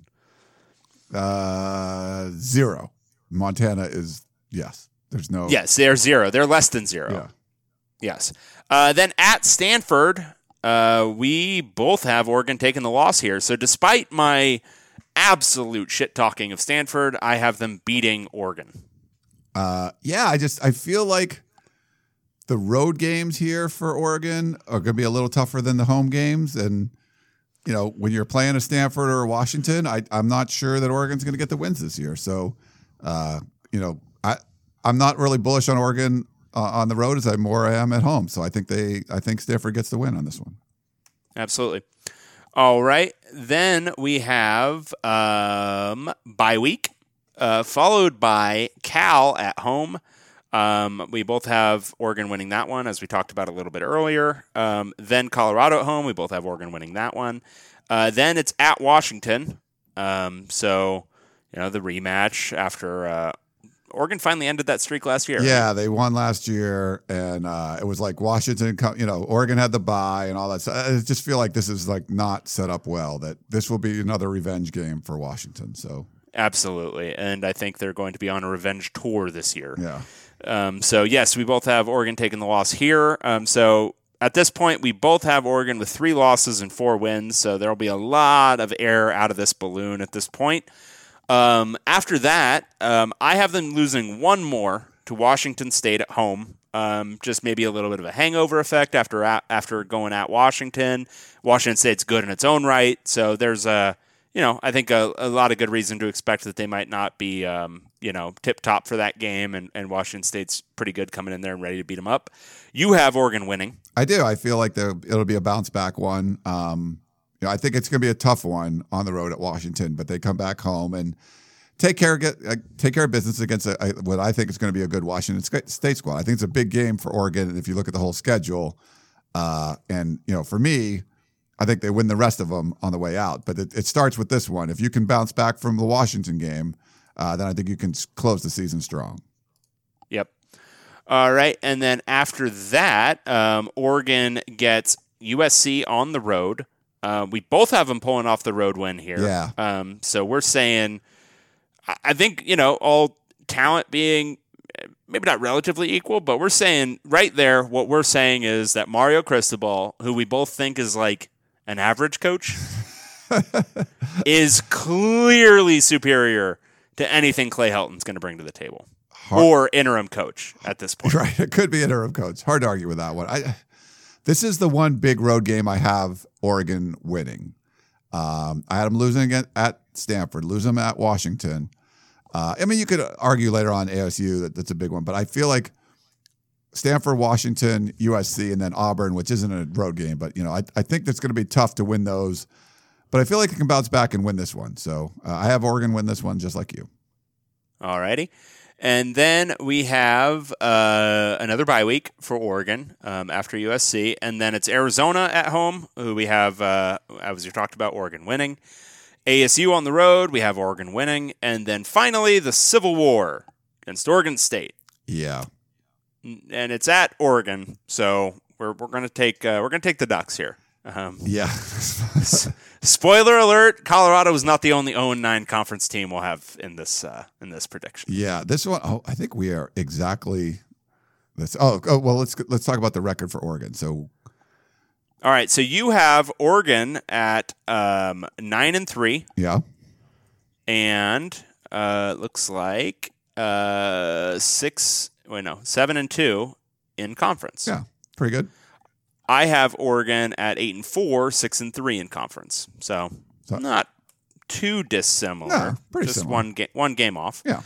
Uh, zero. Montana is yes. There's no. Yes, they're zero. They're less than zero. Yeah. Yes. Uh, then at Stanford, uh, we both have Oregon taking the loss here. So despite my absolute shit talking of Stanford, I have them beating Oregon. Uh, yeah, I just I feel like the road games here for Oregon are going to be a little tougher than the home games, and you know when you're playing a Stanford or a Washington, I I'm not sure that Oregon's going to get the wins this year. So, uh, you know, I I'm not really bullish on Oregon uh, on the road as I more am at home. So I think they I think Stanford gets the win on this one. Absolutely. All right. Then we have um, bye week, uh, followed by Cal at home. Um, we both have Oregon winning that one, as we talked about a little bit earlier. Um, then Colorado at home. We both have Oregon winning that one. Uh, then it's at Washington. Um, so, you know, the rematch after uh, Oregon finally ended that streak last year. Yeah, they won last year, and uh, it was like Washington. You know, Oregon had the bye and all that. So I just feel like this is like not set up well. That this will be another revenge game for Washington. So Absolutely. And I think they're going to be on a revenge tour this year. yeah, Um, so yes, we both have Oregon taking the loss here. Um, so at this point, we both have Oregon with three losses and four wins. So there will be a lot of air out of this balloon at this point. Um, after that, um, I have them losing one more to Washington State at home. Um, just maybe a little bit of a hangover effect after after going at Washington. Washington State's good in its own right, so there's a you know I think a, a lot of good reason to expect that they might not be um, you know tip top for that game, and, and Washington State's pretty good coming in there and ready to beat them up. You have Oregon winning. I do. I feel like it'll be a bounce back one. Um, you know, I think it's going to be a tough one on the road at Washington, but they come back home and take care get uh, take care of business against a, a, what I think is going to be a good Washington Sta- State squad. I think it's a big game for Oregon, and if you look at the whole schedule, uh, and you know, for me, I think they win the rest of them on the way out. But it, it starts with this one. If you can bounce back from the Washington game, uh, then I think you can close the season strong. Yep. All right, and then after that, um, Oregon gets USC on the road. Uh, we both have them pulling off the road win here. Yeah. Um, so we're saying, I- think you know, all talent being maybe not relatively equal, but we're saying right there, what we're saying is that Mario Cristobal, who we both think is like an average coach, is clearly superior to anything Clay Helton's going to bring to the table. Or interim coach at this point. Right. It could be interim coach. Hard to argue with that one. I, this is the one big road game I have Oregon winning. Um, I had them losing at, at Stanford, lose them at Washington. Uh, I mean, you could argue later on ASU that that's a big one, but I feel like Stanford, Washington, USC, and then Auburn, which isn't a road game, but you know, I, I think it's going to be tough to win those. But I feel like it can bounce back and win this one. So uh, I have Oregon win this one, just like you. Alrighty. And then we have uh, another bye week for Oregon um, after USC. And then it's Arizona at home, who we have, uh, as you talked about, Oregon winning. ASU on the road, we have Oregon winning, and then finally the Civil War against Oregon State, Yeah. and it's at Oregon, so we're we're gonna take uh, we're gonna take the Ducks here. Um, Yeah. spoiler alert: Colorado is not the only 0-9 conference team we'll have in this uh, in this prediction. yeah. This one, oh, I think we are exactly this. Oh, oh, well, let's let's talk about the record for Oregon. So, All right, so you have Oregon at um, nine and three. yeah. and uh, looks like uh, six. Wait, no, seven and two in conference. Yeah. Pretty good. I have Oregon at eight and four, six and three in conference. So, So- not too dissimilar. No, pretty Just similar. one game, one game off. Yeah.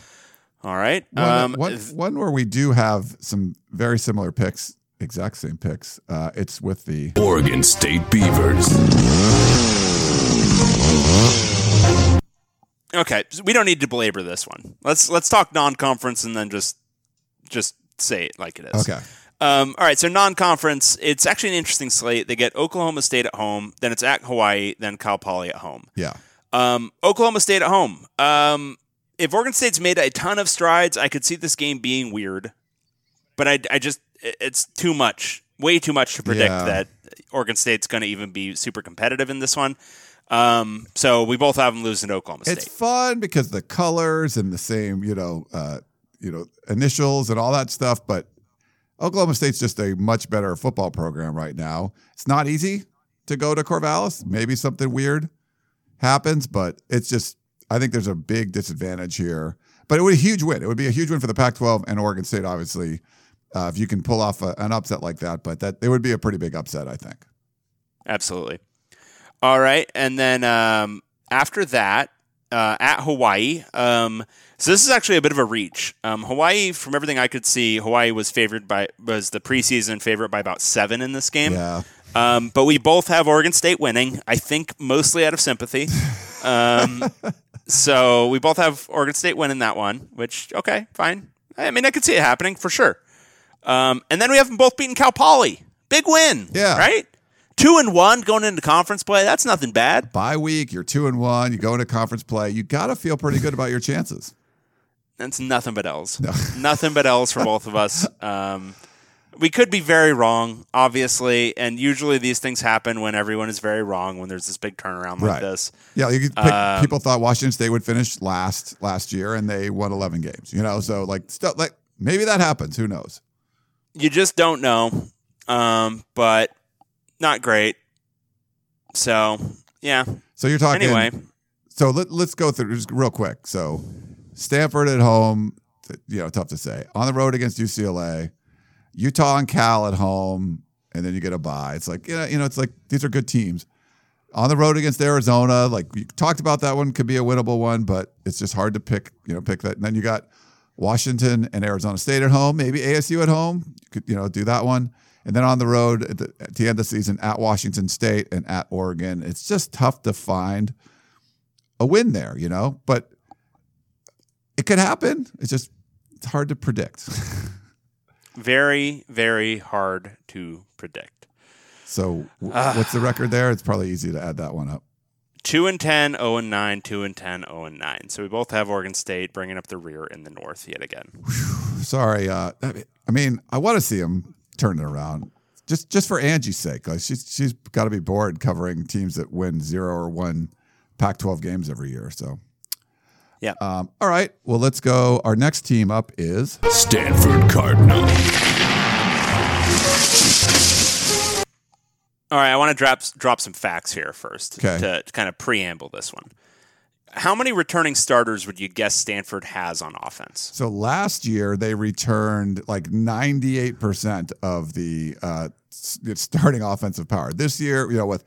All right. One, um, one, th- one where we do have some very similar picks, exact same picks. Uh, it's with the Oregon State Beavers. okay, so we don't need to belabor this one. Let's let's talk non-conference and then just just say it like it is. okay. Um, all right, so non-conference, it's actually an interesting slate. They get Oklahoma State at home, then it's at Hawaii, then Cal Poly at home. Yeah. Um, Oklahoma State at home. Um, if Oregon State's made a ton of strides, I could see this game being weird, but I, I just it's too much, way too much to predict Yeah. that Oregon State's going to even be super competitive in this one. Um, so we both have them losing to Oklahoma State. It's fun because the colors and the same, you know, uh, you know, initials and all that stuff. But Oklahoma State's just a much better football program right now. It's not easy to go to Corvallis. Maybe something weird happens, but it's just I think there's a big disadvantage here. But it would be a huge win. It would be a huge win for the Pac-12 and Oregon State, obviously, uh, if you can pull off a, an upset like that. But that it would be a pretty big upset, I think. Absolutely. All right, and then um, after that, uh, at Hawaii. Um, so this is actually a bit of a reach. Um, Hawaii, from everything I could see, Hawaii was favored by was the preseason favorite by about seven in this game. Yeah. Um, but we both have Oregon State winning. I think mostly out of sympathy. Um, so we both have Oregon State winning that one. Which okay, fine. I mean, I could see it happening for sure. Um, and then we have them both beating Cal Poly. Big win. Yeah. Right. Two and one going into conference play. That's nothing bad. Bye week, you're two and one. You go into conference play. You got to feel pretty good about your chances. That's nothing but L's. nothing but L's for both of us. Um, we could be very wrong, obviously, and usually these things happen when everyone is very wrong when there's this big turnaround like Right. this. Yeah, you could pick, Um, people thought Washington State would finish last last year, and they won 11 games. You know, so like stuff like maybe that happens. Who knows? You just don't know, um, but not great. So yeah. So you're talking. Anyway, so let, let's go through just real quick. So Stanford at home, you know, tough to say. On the road against UCLA, Utah and Cal at home, and then you get a bye. It's like yeah, you know, it's like these are good teams. On the road against Arizona, like we talked about, that one could be a winnable one, but it's just hard to pick. You know, pick that. And then you got Washington and Arizona State at home, maybe ASU at home. You could you know do that one. And then on the road at the, at the end of the season at Washington State and at Oregon, it's just tough to find a win there, you know. But it could happen. It's just it's hard to predict. very, very hard to predict. so w- what's the record there? It's probably easy to add that one up. Two and 10, 0 and 9, 2 and 10, 0 and 9. So we both have Oregon State bringing up the rear in the north yet again. Sorry. Uh, I mean- I want to see him turn it around. Just just for Angie's sake. Like she's she's got to be bored covering teams that win zero or one Pac-12 games every year. So Yeah. um, all right. Well, let's go. Our next team up is Stanford Cardinal. All right, I want to drop drop some facts here first Okay. to, to kind of preamble this one. How many returning starters would you guess Stanford has on offense? So last year they returned like 98% of the uh, starting offensive power. This year, you know, with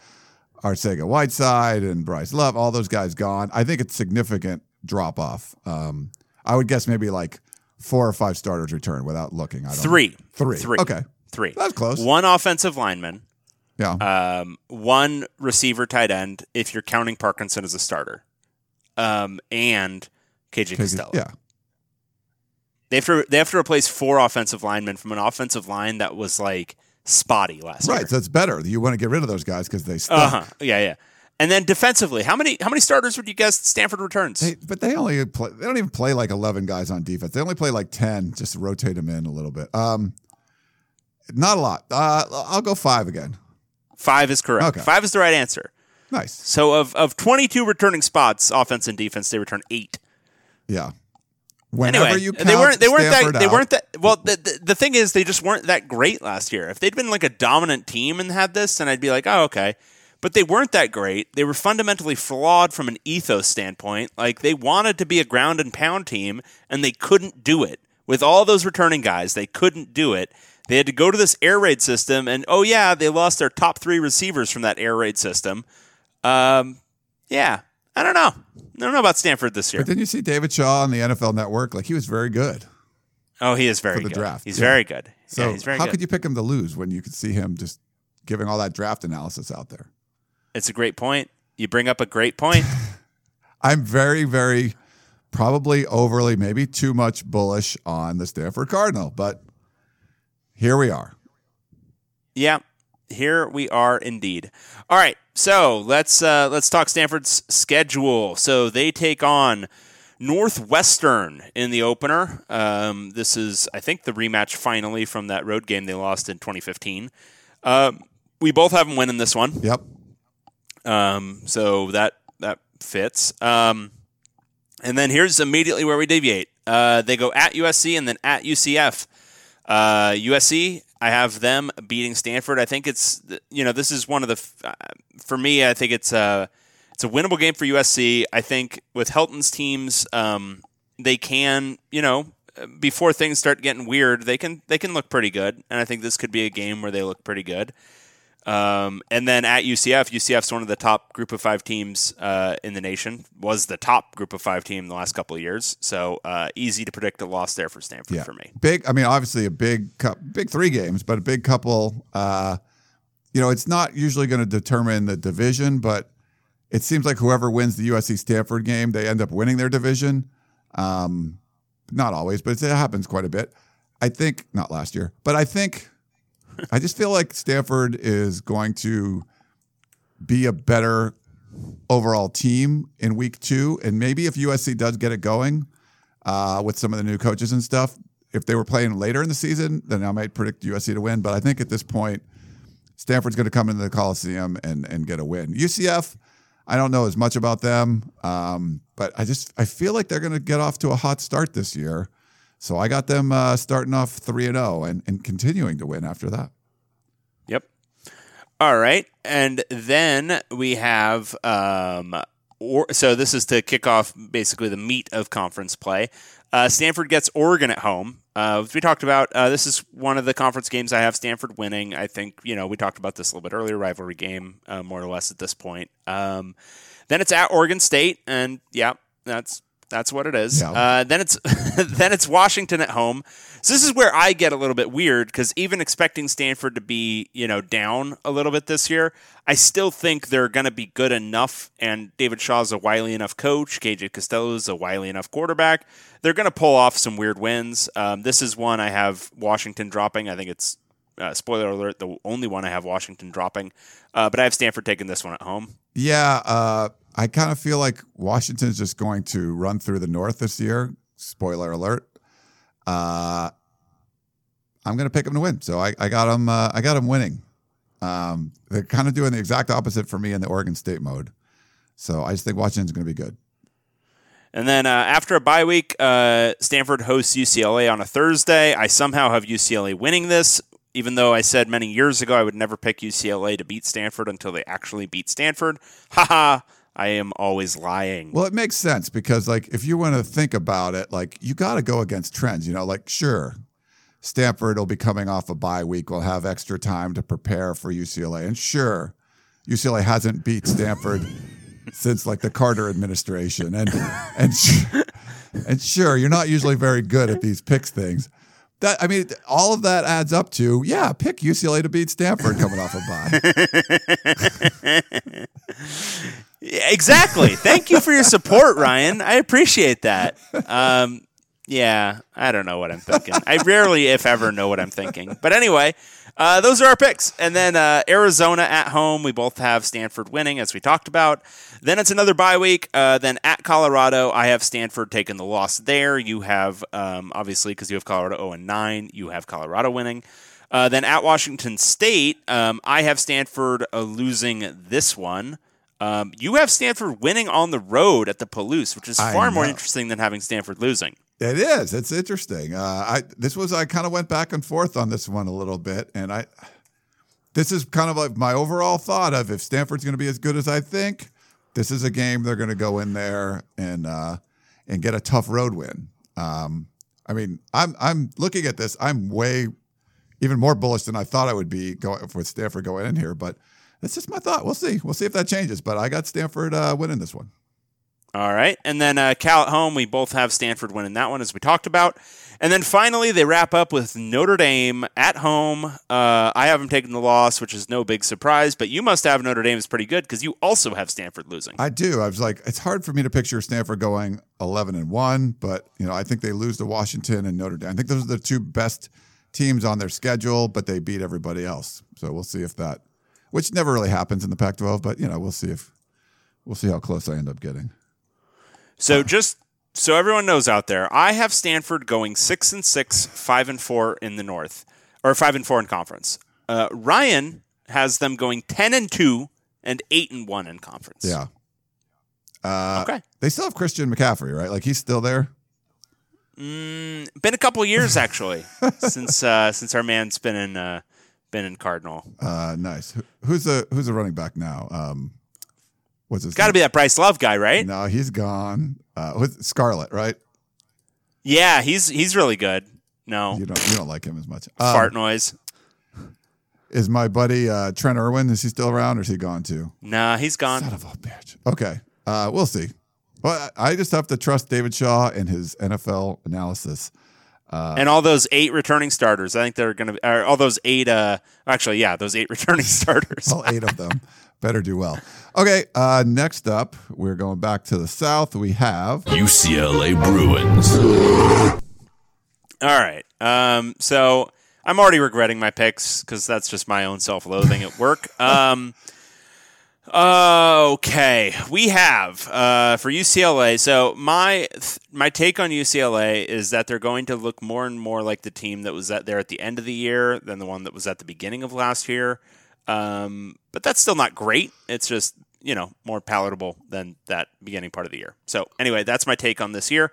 Arcega Whiteside and Bryce Love, all those guys gone, I think it's significant drop off. Um, I would guess maybe like four or five starters return without looking. I don't Three. Three. Three. Okay. Three. That's close. One offensive lineman, Yeah. um, one receiver tight end, if you're counting Parkinson as a starter, um, and KJ Crazy- Costello. Yeah. They have to they have to replace four offensive linemen from an offensive line that was like spotty last Right. year. So that's better. You want to get rid of those guys because they stuck. Uh huh. Yeah, yeah. And then defensively, how many how many starters would you guess Stanford returns? They, but they only play. They don't even play like eleven guys on defense. They only play like ten, just rotate them in a little bit. Um, not a lot. Uh, I'll go five again. Five is correct. Okay. Five is the right answer. Nice. So of of 22 returning spots, offense and defense, they return eight. Yeah. Whenever Anyway, you they weren't they weren't Stanford that they out- weren't that well. The, the the thing is, they just weren't that great last year. If they'd been like a dominant team and had this, then I'd be like, oh okay. But they weren't that great. They were fundamentally flawed from an ethos standpoint. Like they wanted to be a ground and pound team, and they couldn't do it with all those returning guys. They couldn't do it. They had to go to this air raid system, and oh yeah, they lost their top three receivers from that air raid system. Um, yeah, I don't know. I don't know about Stanford this year. But didn't you see David Shaw on the NFL Network? Like he was very good. Oh, he is very for the good. draft, He's yeah. very good. So yeah, he's very how good. could you pick him to lose when you could see him just giving all that draft analysis out there? It's a great point. You bring up a great point. I'm very, very probably overly, maybe too much bullish on the Stanford Cardinal, but here we are. yeah, here we are indeed. All right, so let's uh, let's talk Stanford's schedule. So they take on Northwestern in the opener. Um, this is, I think, the rematch finally from that road game they lost in 2015. Um, we both have them winning this one. Yep. Um, so that that fits. Um, and then here's immediately where we deviate. Uh, they go at USC and then at UCF. Uh, USC, I have them beating Stanford. I think it's you know this is one of the uh, for me. I think it's a it's a winnable game for USC. I think with Helton's teams, um, they can you know before things start getting weird, they can they can look pretty good, and I think this could be a game where they look pretty good. Um, and then at UCF, UCF's one of the top group of five teams uh, in the nation. Was the top group of five team the last couple of years. So uh, easy to predict a loss there for Stanford Yeah. for me. Big, I mean, obviously a big, cup, big three games, but a big couple. Uh, you know, it's not usually going to determine the division, but it seems like whoever wins the USC Stanford game, they end up winning their division. Um, not always, but it happens quite a bit. I think not last year, but I think I just feel like Stanford is going to be a better overall team in week two, and maybe if USC does get it going uh, with some of the new coaches and stuff, if they were playing later in the season, then I might predict USC to win. But I think at this point, Stanford's going to come into the Coliseum and and get a win. UCF, I don't know as much about them, um, but I just I feel like they're going to get off to a hot start this year. So I got them uh, starting off three and zero and and continuing to win after that. Yep. All right, and then we have um, or, so this is to kick off basically the meat of conference play. Uh, Stanford gets Oregon at home. Uh, we talked about, uh, this is one of the conference games I have Stanford winning. I think you know we talked about this a little bit earlier, rivalry game, uh, more or less at this point. Um, then it's at Oregon State, and yeah, that's that's what it is. Yeah. Uh, then it's then it's Washington at home. So this is where I get a little bit weird because even expecting Stanford to be you know down a little bit this year, I still think they're going to be good enough. And David Shaw's a wily enough coach. KJ Costello's a wily enough quarterback. They're going to pull off some weird wins. Um, this is one I have Washington dropping. I think it's uh, spoiler alert, the only one I have Washington dropping. Uh, but I have Stanford taking this one at home. Yeah, uh, I kind of feel like Washington's just going to run through the North this year. Spoiler alert. Uh, I'm going to pick them to win, so I, I got them. Uh, I got them winning. Um, they're kind of doing the exact opposite for me in the Oregon State mode. So I just think Washington's going to be good. And then uh, after a bye week, uh, Stanford hosts UCLA on a Thursday. I somehow have UCLA winning this, even though I said many years ago I would never pick UCLA to beat Stanford until they actually beat Stanford. Haha, I am always lying. Well, it makes sense because, like, if you want to think about it, like, you got to go against trends. You know, like, sure, Stanford will be coming off a bye week. We'll have extra time to prepare for UCLA. And sure, UCLA hasn't beat Stanford since like the Carter administration. And and and sure, you're not usually very good at these picks things. That I mean, all of that adds up to yeah, pick UCLA to beat Stanford coming off a bye. Exactly. Thank you for your support, Ryan. I appreciate that. Um, Yeah, I don't know what I'm thinking. I rarely, if ever, know what I'm thinking. But anyway, uh, those are our picks. And then uh, Arizona at home, we both have Stanford winning, as we talked about. Then it's another bye week. Uh, then at Colorado, I have Stanford taking the loss there. You have, um, obviously, because you have Colorado 0 and 9, you have Colorado winning. Uh, then at Washington State, um, I have Stanford uh, losing this one. Um, you have Stanford winning on the road at the Palouse, which is far more interesting than having Stanford losing. It is. It's interesting. Uh, I this was I kind of went back and forth on this one a little bit, and I this is kind of like my overall thought of if Stanford's going to be as good as I think, this is a game they're going to go in there and uh, and get a tough road win. Um, I mean, I'm I'm looking at this. I'm way even more bullish than I thought I would be going with Stanford going in here, but that's just my thought. We'll see. We'll see if that changes. But I got Stanford uh, winning this one. All right. And then uh, Cal at home, we both have Stanford winning that one, as we talked about. And then finally, they wrap up with Notre Dame at home. Uh, I have them taking the loss, which is no big surprise, but you must have Notre Dame is pretty good because you also have Stanford losing. I do. I was like, it's hard for me to picture Stanford going 11 and 1, but you know, I think they lose to Washington and Notre Dame. I think those are the two best teams on their schedule, but they beat everybody else. So we'll see if that which never really happens in the Pac-12, but you know, we'll see if we'll see how close I end up getting. So just so everyone knows out there, I have Stanford going six and six, five and four in the North, or five and four in conference. Uh, Ryan has them going ten and two and eight and one in conference. Yeah. Uh, Okay. They still have Christian McCaffrey, right? Like he's still there. Mm, been a couple years actually since uh, since our man's been in uh, been in Cardinal. Uh, nice. Who's the who's the running back now? Um, what's his? Got to be that Bryce Love guy, right? No, he's gone. Uh, who's Scarlett, right? Yeah, he's he's really good. No You don't you don't like him as much. Um, fart noise. Is my buddy uh, Trent Irwin? Is he still around, or is he gone too? Nah, he's gone. Son of a bitch. Okay, uh, we'll see. Well, I just have to trust David Shaw and his NFL analysis. and all those eight returning starters. I think they're going to. All those eight. Uh, actually, yeah, those eight returning starters. All eight of them better do well. Okay, uh, next up, we're going back to the south. We have UCLA Bruins. All right. Um, so I'm already regretting my picks because that's just my own self-loathing at work. Um, okay, we have uh, for UCLA. So my my take on UCLA is that they're going to look more and more like the team that was at there at the end of the year than the one that was at the beginning of last year. Um, but that's still not great. It's just you know more palatable than that beginning part of the year. So anyway, that's my take on this year.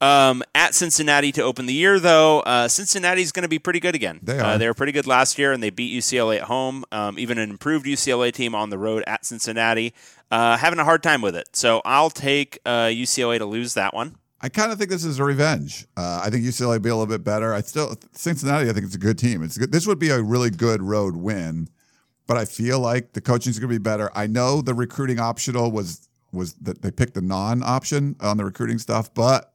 Um, at Cincinnati to open the year, though, uh, Cincinnati's going to be pretty good again. They Uh, are. they were pretty good last year, and they beat UCLA at home. Um, even an improved UCLA team on the road at Cincinnati, uh, having a hard time with it. So I'll take uh, UCLA to lose that one. I kind of think this is a revenge. Uh, I think UCLA will be a little bit better. I still Cincinnati. I think it's a good team. It's good. This would be a really good road win, but I feel like the coaching is going to be better. I know the recruiting optional was was that they picked the non option on the recruiting stuff, but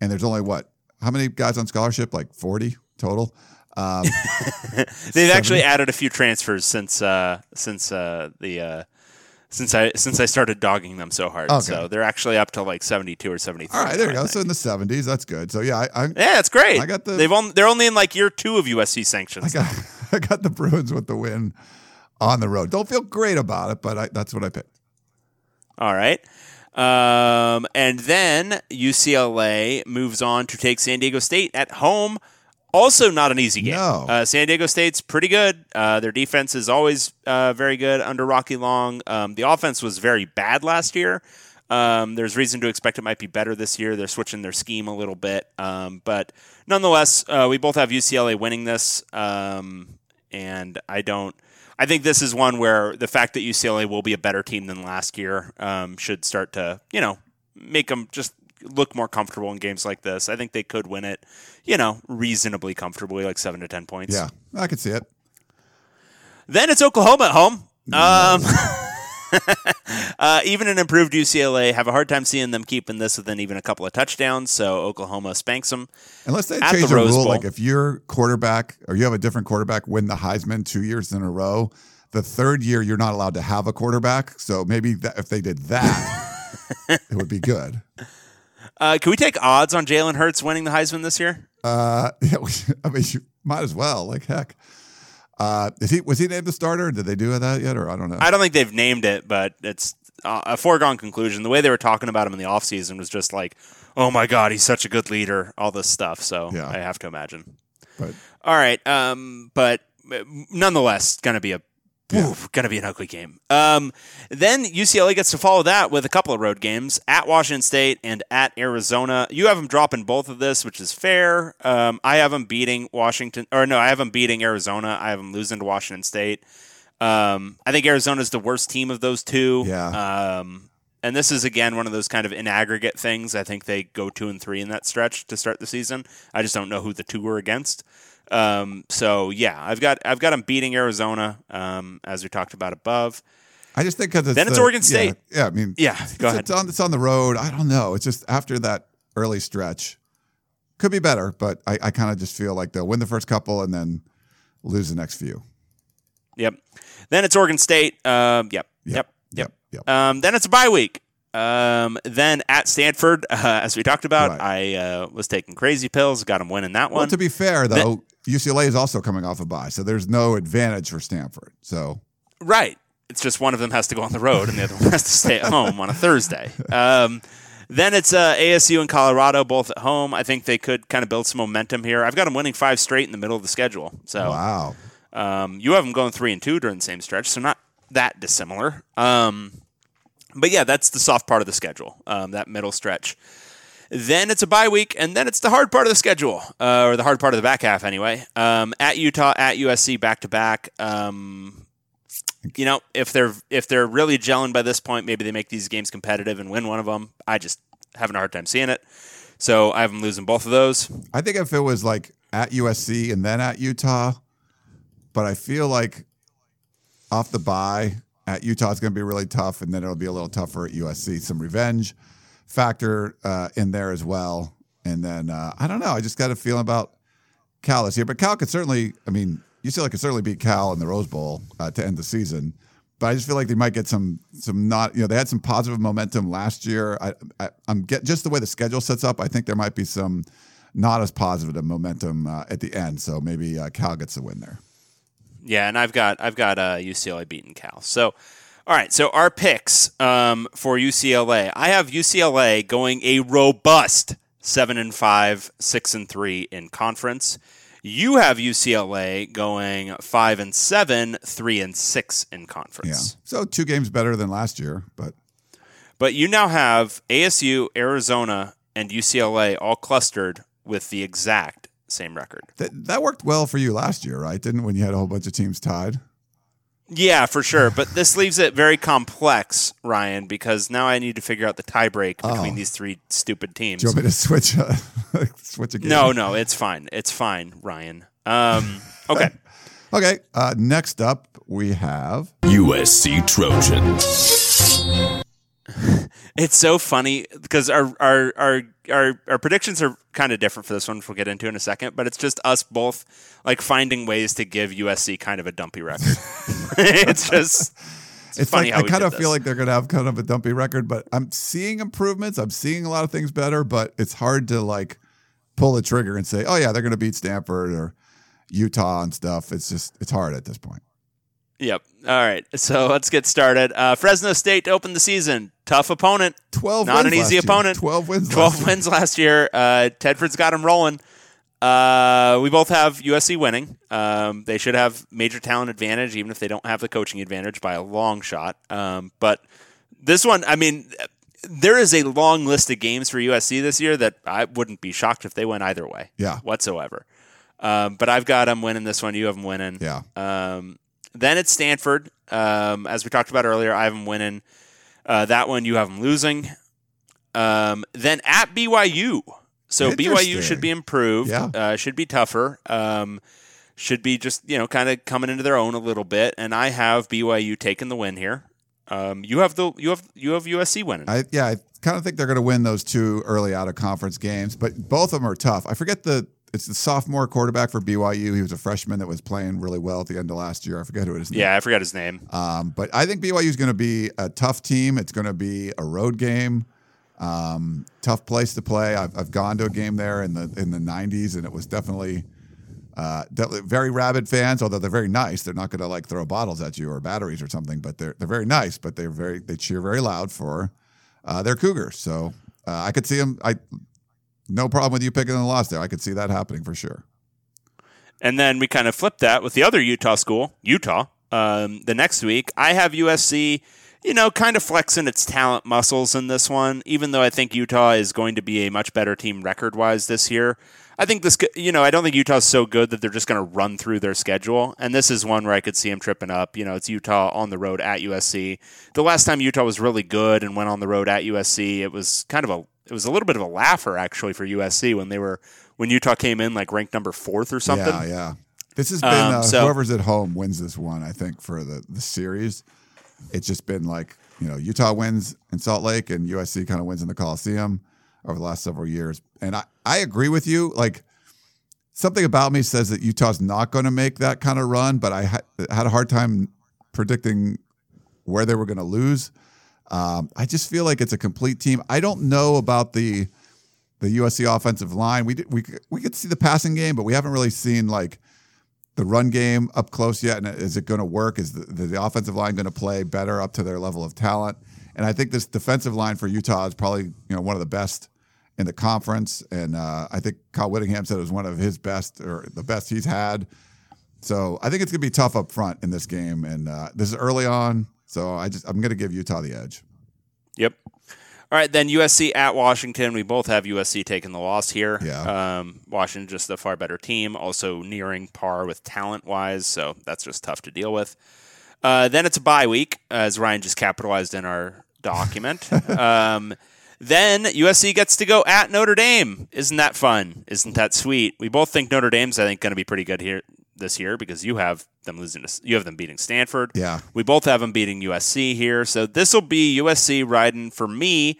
and there's only what how many guys on scholarship? Like forty total. Um, They've actually added a few transfers since uh, since uh, the uh, since I since I started dogging them so hard. Okay. So they're actually up to like seventy two or seventy three. all right, there you go. So in the seventies, that's good. So yeah, I, I, Yeah, that's great. I got the- They've on, they're only in like year two of USC sanctions. I got I got the Bruins with the win on the road. Don't feel great about it, but I, that's what I picked. All right. Um, and then UCLA moves on to take San Diego State at home. Also, not an easy game. No. Uh, San Diego State's pretty good. Uh, their defense is always uh, very good under Rocky Long. Um, the offense was very bad last year. Um, there's reason to expect it might be better this year. They're switching their scheme a little bit. Um, but nonetheless, uh, we both have UCLA winning this. Um, and I don't. I think this is one where the fact that UCLA will be a better team than last year um, should start to, you know, make them just look more comfortable in games like this. I think they could win it, you know, reasonably comfortably, like seven to ten points. Yeah, I could see it. Then it's Oklahoma at home. Um, uh, even an improved UCLA have a hard time seeing them keeping this within even a couple of touchdowns. So Oklahoma spanks them. Unless they change the the rule, Bowl. like if your quarterback or you have a different quarterback win the Heisman two years in a row, the third year you're not allowed to have a quarterback. So maybe that, if they did that, it would be good. Uh, can we take odds on Jalen Hurts winning the Heisman this year? Uh, yeah, I mean, you might as well. Like heck. Uh, is he was he named the starter? Did they do that yet, or I don't know? I don't think they've named it, but it's uh, a foregone conclusion. The way they were talking about him in the offseason was just like, oh my God, he's such a good leader, all this stuff. So Yeah. I have to imagine. but All right. Um, but uh, nonetheless, going to be a. Oof, gonna be an ugly game. Um, then UCLA gets to follow that with a couple of road games at Washington State and at Arizona. You have them dropping both of this, which is fair. Um, I have them beating Washington, or no, I have them beating Arizona. I have them losing to Washington State. Um, I think Arizona is the worst team of those two. Yeah. Um, and this is again one of those kind of in aggregate things. I think they go two and three in that stretch to start the season. I just don't know who the two were against. Um, so yeah, I've got I've got them beating Arizona, um, as we talked about above. I just think because Then it's Oregon State. Yeah, yeah, I mean, Yeah, go it's, ahead. It's on, it's on the road. I don't know. It's just after that early stretch, could be better, but I, I kind of just feel like they'll win the first couple and then lose the next few. Yep. Then it's Oregon State. Um, yep. Yep. Yep. Yep. Um, then it's a bye week. Um, then at Stanford, uh, as we talked about, Right. I uh, was taking crazy pills, got them winning that one. Well, to be fair though, UCLA is also coming off a bye, so there's no advantage for Stanford. So Right. It's just one of them has to go on the road and the other one has to stay at home on a Thursday. Um, then it's uh, ASU and Colorado both at home. I think they could kind of build some momentum here. I've got them winning five straight in the middle of the schedule. So wow, um, you have them going three and two during the same stretch, so not that dissimilar. Um, but yeah, that's the soft part of the schedule, um, that middle stretch. Then it's a bye week, and then it's the hard part of the schedule, uh, or the hard part of the back half, anyway. Um, at Utah, at USC, back to back. Um, You know, if they're if they're really gelling by this point, maybe they make these games competitive and win one of them. I just having a hard time seeing it, so I have them losing both of those. I think if it was like at USC and then at Utah, but I feel like off the bye at Utah is going to be really tough, and then it'll be a little tougher at USC. Some revenge factor uh, in there as well, and then uh, I don't know. I just got a feeling about Cal this year, but Cal could certainly. I mean, UCLA could certainly beat Cal in the Rose Bowl uh, to end the season. But I just feel like they might get some some not you know they had some positive momentum last year. I, I I'm get just the way the schedule sets up. I think there might be some not as positive momentum uh, at the end. So maybe uh, Cal gets a win there. Yeah, and I've got I've got uh, UCLA beating Cal. So, all right. So our picks um, for UCLA, I have UCLA going a robust seven and five, six and three in conference. You have UCLA going five and seven, three and six in conference. Yeah. So two games better than last year, but But you now have ASU, Arizona, and UCLA all clustered with the exact same record. that that worked well for you last year, right? Didn't when you had a whole bunch of teams tied. Yeah, for sure. But this leaves it very complex, Ryan, because now I need to figure out the tiebreak between Oh. these three stupid teams. Do you want me to switch uh, switch again? No, no, it's fine. It's fine, Ryan. Um, okay. Okay. Uh, next up, we have USC Trojans. It's so funny because our our our our, our predictions are kind of different for this one, which we'll get into in a second. But it's just us both like finding ways to give USC kind of a dumpy record. it's just it's, It's funny like I kind of this. feel like they're going to have kind of a dumpy record, but I'm seeing improvements. I'm seeing a lot of things better, but it's hard to like pull the trigger and say, "Oh yeah, they're going to beat Stanford or Utah and stuff." It's just it's hard at this point. Yep. All right. So let's get started. Uh, Fresno State to open the season. Tough opponent. Twelve, Not wins an easy last year. opponent. Twelve wins. 12 last year. wins last year. Uh, Tedford's got him rolling. Uh, we both have USC winning. Um, they should have major talent advantage, even if they don't have the coaching advantage by a long shot. Um, but this one, I mean, there is a long list of games for USC this year that I wouldn't be shocked if they went either way. Yeah. Whatsoever. Um, but I've got them winning this one. You have them winning. Yeah. Um, then it's Stanford. Um, as we talked about earlier, I have them winning. Uh, that one you have them losing. Um, then at BYU. So BYU should be improved. Yeah. Uh, should be tougher. Um, should be just you know kind of coming into their own a little bit. And I have BYU taking the win here. Um, you have the you have you have USC winning. I yeah, I kind of think they're going to win those two early out of conference games, but both of them are tough. I forget the it's the sophomore quarterback for BYU. He was a freshman that was playing really well at the end of last year. I forget who it is. yeah, I forgot his name. Um, but I think BYU is going to be a tough team. It's going to be a road game. Um, tough place to play. I've, I've gone to a game there in the in the '90s, and it was definitely uh, very rabid fans. Although they're very nice, they're not going to like throw bottles at you or batteries or something. But they're they're very nice. But they're very they cheer very loud for uh, their Cougars. So uh, I could see them. I no problem with you picking the loss there. I could see that happening for sure. And then we kind of flipped that with the other Utah school, Utah. Um, the next week, I have USC, you know, kind of flexing its talent muscles in this one, even though I think Utah is going to be a much better team record wise this year. I think this, you know, I don't think Utah's so good that they're just going to run through their schedule. And this is one where I could see them tripping up. You know, it's Utah on the road at USC. The last time Utah was really good and went on the road at USC, it was kind of a, it was a little bit of a laugher actually for USC when they were when Utah came in like ranked number fourth or something. Yeah, yeah. This has been Um, uh, so- whoever's at home wins this one. I think for the the series, it's just been like you know Utah wins in Salt Lake and USC kind of wins in the Coliseum over the last several years. And I I agree with you. Like something about me says that Utah's not going to make that kind of run, but I ha- had a hard time predicting where they were going to lose. Um, I just feel like it's a complete team. I don't know about the the USC offensive line. We did, we we could see the passing game, but we haven't really seen like the run game up close yet. And is it going to work? Is the, the, offensive line going to play better up to their level of talent? And I think this defensive line for Utah is probably you know one of the best in the conference. And uh, I think Kyle Whittingham said it was one of his best or the best he's had. So I think it's going to be tough up front in this game. And uh, this is early on, so I just I'm going to give Utah the edge. Yep. All right, then USC at Washington. We both have USC taking the loss here. Yeah. Um, Washington just a far better team, also nearing par with talent wise, so that's just tough to deal with. Uh, then it's a bye week, as Ryan just capitalized in our document. um, then USC gets to go at Notre Dame. Isn't that fun? Isn't that sweet? We both think Notre Dame's, I think, going to be pretty good here this year because you have them losing to, you have them beating Stanford. Yeah. We both have them beating USC here. So this will be USC riding for me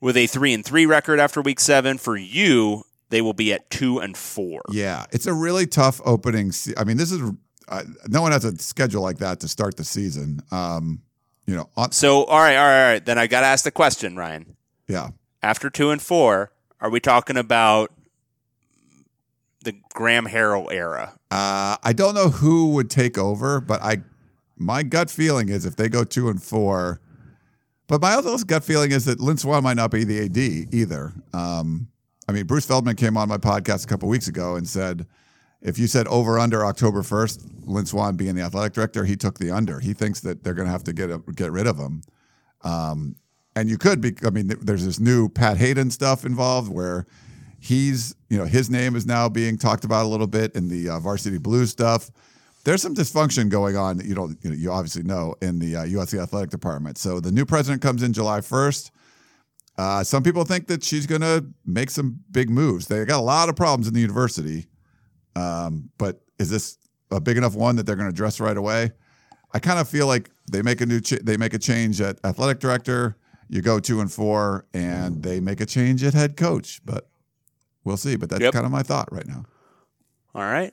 with a three and three record after week seven. For you, they will be at two and four. Yeah, it's a really tough opening. Se- I mean, this is uh, no one has a schedule like that to start the season. Um, you know, on, So all right, all right, all right. Then I got to ask the question, Ryan. yeah, After two and four, are we talking about the Graham Harrell era? uh, I don't know who would take over, but I, my gut feeling is if they go two and four, but my other gut feeling is that Lynn Swann might not be the AD either. Um, I mean, Bruce Feldman came on my podcast a couple weeks ago and said, if you said over under October first, Lynn Swann being the athletic director, he took the under. He thinks that they're going to have to get a, get rid of him. Um, and you could be. I mean, there's this new Pat Haden stuff involved where he's, you know, his name is now being talked about a little bit in the uh, Varsity blue stuff. There's some dysfunction going on that you don't, you, know, you obviously know in the uh, USC athletic department. So the new president comes in July 1st. Uh, some people think that she's going to make some big moves. They got a lot of problems in the university, um, but is this a big enough one that they're going to address right away? I kind of feel like they make a new ch- they make a change at athletic director. You go two and four, and they make a change at head coach. But we'll see. But that's Yep. kind of my thought right now. All right.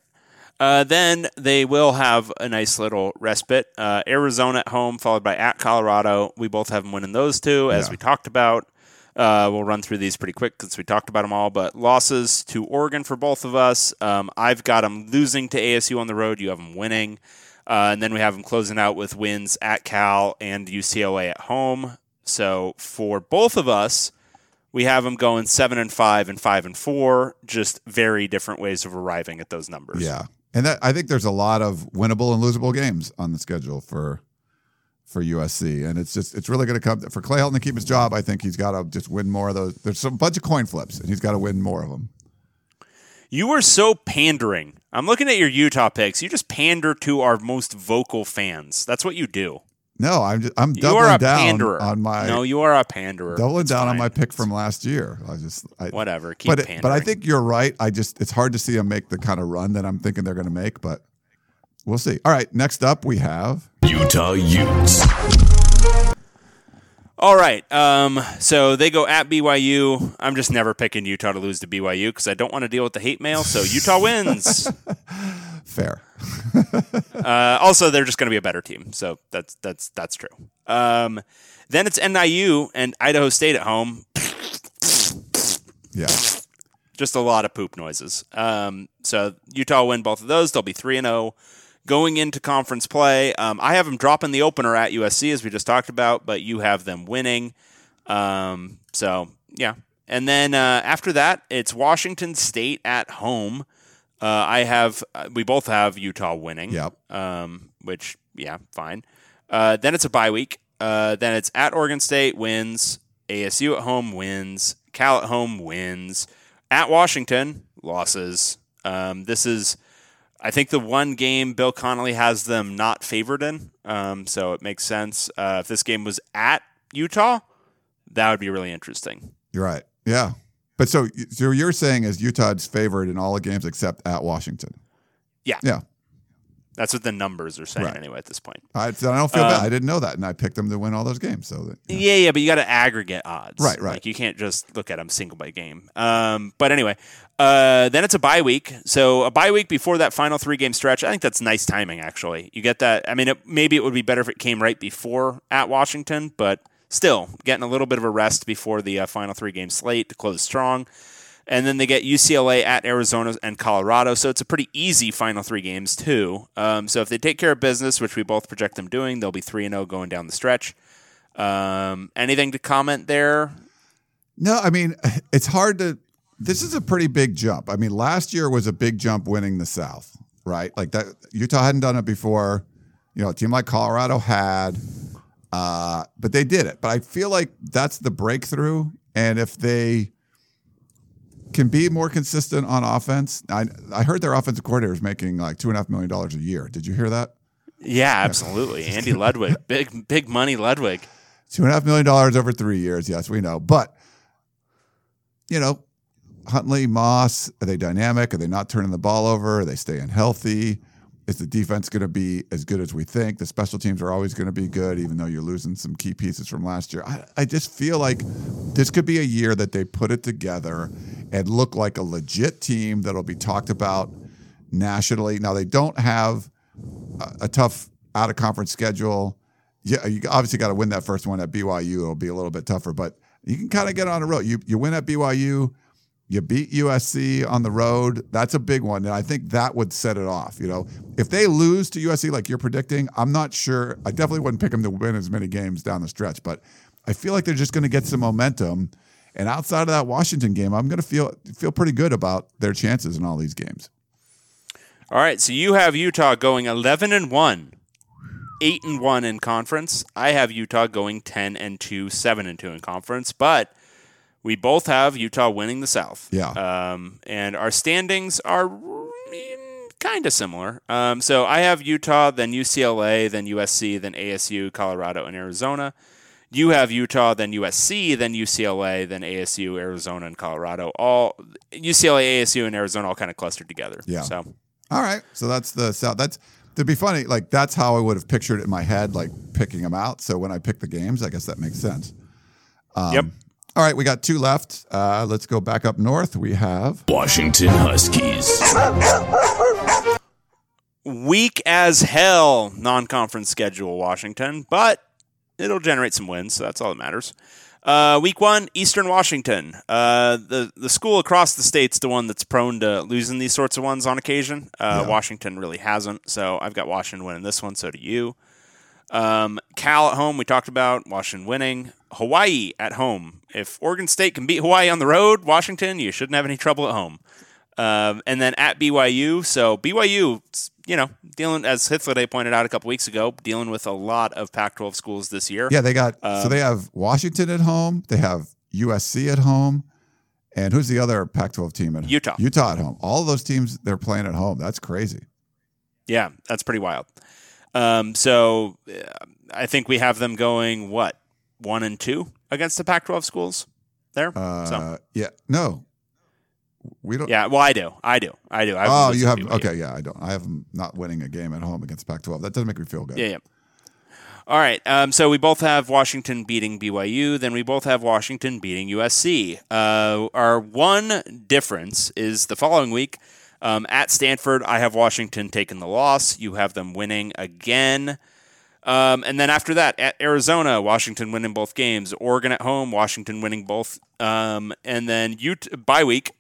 Uh, then they will have a nice little respite. Uh, Arizona at home, followed by at Colorado. We both have them winning those two, as Yeah. we talked about. Uh, we'll run through these pretty quick since we talked about them all. But losses to Oregon for both of us. Um, I've got them losing to ASU on the road. You have them winning. Uh, and then we have them closing out with wins at Cal and UCLA at home. So for both of us, we have them going seven and five and five and four. Just very different ways of arriving at those numbers. Yeah, and that, I think there's a lot of winnable and losable games on the schedule for for USC, and it's just it's really going to come for Clay Helton to keep his job. I think he's got to just win more of those. There's some bunch of coin flips, and he's got to win more of them. You were so pandering. I'm looking at your Utah picks. You just pander to our most vocal fans. That's what you do. No, I'm just, I'm You are doubling a down panderer. on my no, you are a panderer. doubling It's down on my pick from last year. I just I, whatever. Keep but pandering. but I think you're right. I just it's hard to see them make the kind of run that I'm thinking they're going to make, but we'll see. All right, next up we have Utah Utes. All right. Um, so they go at BYU. I'm just never picking Utah to lose to BYU because I don't want to deal with the hate mail. So Utah wins. Fair. Uh, also, they're just going to be a better team, so that's that's that's true. Um, then it's NIU and Idaho State at home. Yeah. Just a lot of poop noises. Um, so Utah win both of those. They'll be three and zero going into conference play. Um, I have them dropping the opener at USC as we just talked about, but you have them winning. Um, so yeah, and then uh, after that, it's Washington State at home. Uh, I have uh, we both have Utah winning. Yep. Um, which yeah, fine. Uh, then it's a bye week. Uh, then it's at Oregon State wins. ASU at home wins. Cal at home wins. At Washington losses. Um, this is, I think, the one game Bill Connelly has them not favored in. Um, so it makes sense. Uh, if this game was at Utah, that would be really interesting. You're right. Yeah. But so, so you're saying is Utah's favored in all the games except at Washington? Yeah. Yeah. That's what the numbers are saying Right. anyway at this point. I, I don't feel bad. Um, I didn't know that, and I picked them to win all those games. So that, Yeah, yeah, but you got to aggregate odds. Right, right. Like you can't just look at them single by game. Um, but anyway, uh, then it's a bye week. So a bye week before that final three game stretch. I think that's nice timing. Actually, you get that. I mean, it, maybe it would be better if it came right before at Washington, but still getting a little bit of a rest before the uh, final three game slate to close strong. And then they get UCLA at Arizona and Colorado. So it's a pretty easy final three games, too. Um, so if they take care of business, which we both project them doing, they'll be 3 and 0 going down the stretch. Um, anything to comment there? No, I mean, it's hard to. This is a pretty big jump. I mean, last year was a big jump winning the South, right? Like that, Utah hadn't done it before. You know, a team like Colorado had, uh, but they did it. But I feel like that's the breakthrough. And if they can be more consistent on offense, I, I heard their offensive coordinator is making like two and a half million dollars a year. Did you hear that? Yeah, absolutely. Andy Ludwig, big big money Ludwig. Two and a half million dollars over three years. Yes, we know. But, you know, Huntley, Moss, are they dynamic? Are they not turning the ball over? Are they staying healthy? Is the defense going to be as good as we think? The special teams are always going to be good, even though you're losing some key pieces from last year. I, I just feel like this could be a year that they put it together and look like a legit team that'll be talked about nationally. Now, they don't have a, a tough out of conference schedule. Yeah, you obviously got to win that first one at BYU. It'll be a little bit tougher, but you can kind of get on a road. You you win at BYU, you beat USC on the road. That's a big one, and I think that would set it off. You know, if they lose to USC like you're predicting, I'm not sure. I definitely wouldn't pick them to win as many games down the stretch, but I feel like they're just going to get some momentum. And outside of that Washington game, I'm going to feel feel pretty good about their chances in all these games. All right, so you have Utah going 11 and 1, 8 and 1 in conference. I have Utah going 10 and 2, 7 and 2 in conference, but we both have Utah winning the South. Yeah. Um, and our standings are kind of similar. Um, so I have Utah, then UCLA, then USC, then ASU, Colorado, and Arizona. You have Utah, then USC, then UCLA, then ASU, Arizona, and Colorado. All UCLA, ASU, and Arizona all kind of clustered together. Yeah. So All right. So that's the South. That's to be funny. Like that's how I would have pictured it in my head, like picking them out. So when I pick the games, I guess that makes sense. Um, yep. All right, we got two left. Uh, let's go back up north. We have Washington Huskies. weak as hell non-conference schedule Washington, but it'll generate some wins, so that's all that matters. Uh, week one, Eastern Washington. Uh, the the school across the state's the one that's prone to losing these sorts of ones on occasion. Uh, Yeah. Washington really hasn't, so I've got Washington winning this one. So do you. Um, Cal at home, we talked about Washington winning. Hawaii at home. If Oregon State can beat Hawaii on the road, Washington, you shouldn't have any trouble at home. Um, and then at BYU, so BYU, you know, dealing as Hithliday pointed out a couple weeks ago, dealing with a lot of Pac-12 schools this year. yeah. They got Um, so they have Washington at home. They have USC at home, and who's the other Pac-12 team at Utah. Utah at home. All of those teams they're playing at home. That's crazy. Yeah, that's pretty wild. Um, so uh, I think we have them going what one and two against the Pac-12 schools there. Uh, so Yeah. No, we don't. yeah, well, I do, I do, I do. I Oh, you have okay. Yeah, I don't. I have them not winning a game at home against Pac-12. That doesn't make me feel good. Yeah, yeah. All right. Um, so we both have Washington beating BYU. Then we both have Washington beating USC. Uh, our one difference is the following week. Um, at Stanford, I have Washington taking the loss. You have them winning again. Um, and then after that, at Arizona, Washington winning both games. Oregon at home, Washington winning both. Um, and then Utah, bye week,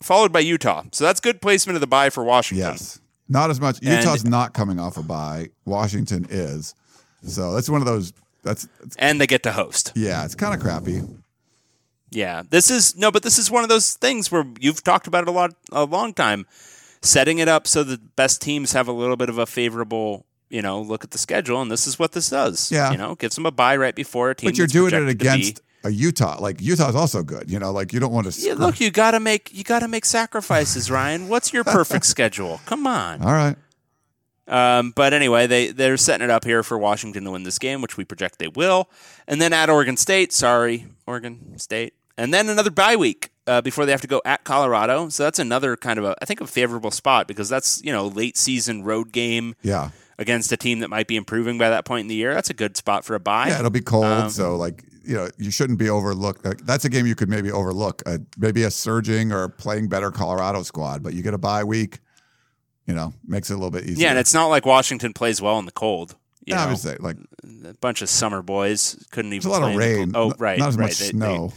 followed by Utah. So that's good placement of the bye for Washington. Yes. Not as much. Utah's not coming off a bye. Washington is. So that's one of those. That's it's, And they get to host. yeah. It's kind of crappy. Yeah, this is no, but this is one of those things where you've talked about it a lot, a long time, setting it up so the best teams have a little bit of a favorable, you know, look at the schedule, and this is what this does. Yeah. you know, gives them a bye right before a team. But you're doing it projected to be- against a Utah. Like Utah's also good. You know, like you don't want to. Yeah, look, you gotta make you gotta make sacrifices, Ryan. What's your perfect schedule? Come on. All right. Um, but anyway, they they're setting it up here for Washington to win this game, which we project they will. And then at Oregon State, sorry, Oregon State, and then another bye week uh, before they have to go at Colorado. So that's another kind of a I think a favorable spot because that's you know late season road game Yeah. against a team that might be improving by that point in the year. That's a good spot for a bye. Yeah. It'll be cold. Um, so like you know you shouldn't be overlooked. Like, that's a game you could maybe overlook. Uh, maybe a surging or playing better Colorado squad, but you get a bye week. You know, makes it a little bit easier. yeah, and it's not like Washington plays well in the cold. You yeah, know, say like a bunch of summer boys couldn't even. there's a lot of rain. Oh, right, Not as right. much They- they- snow.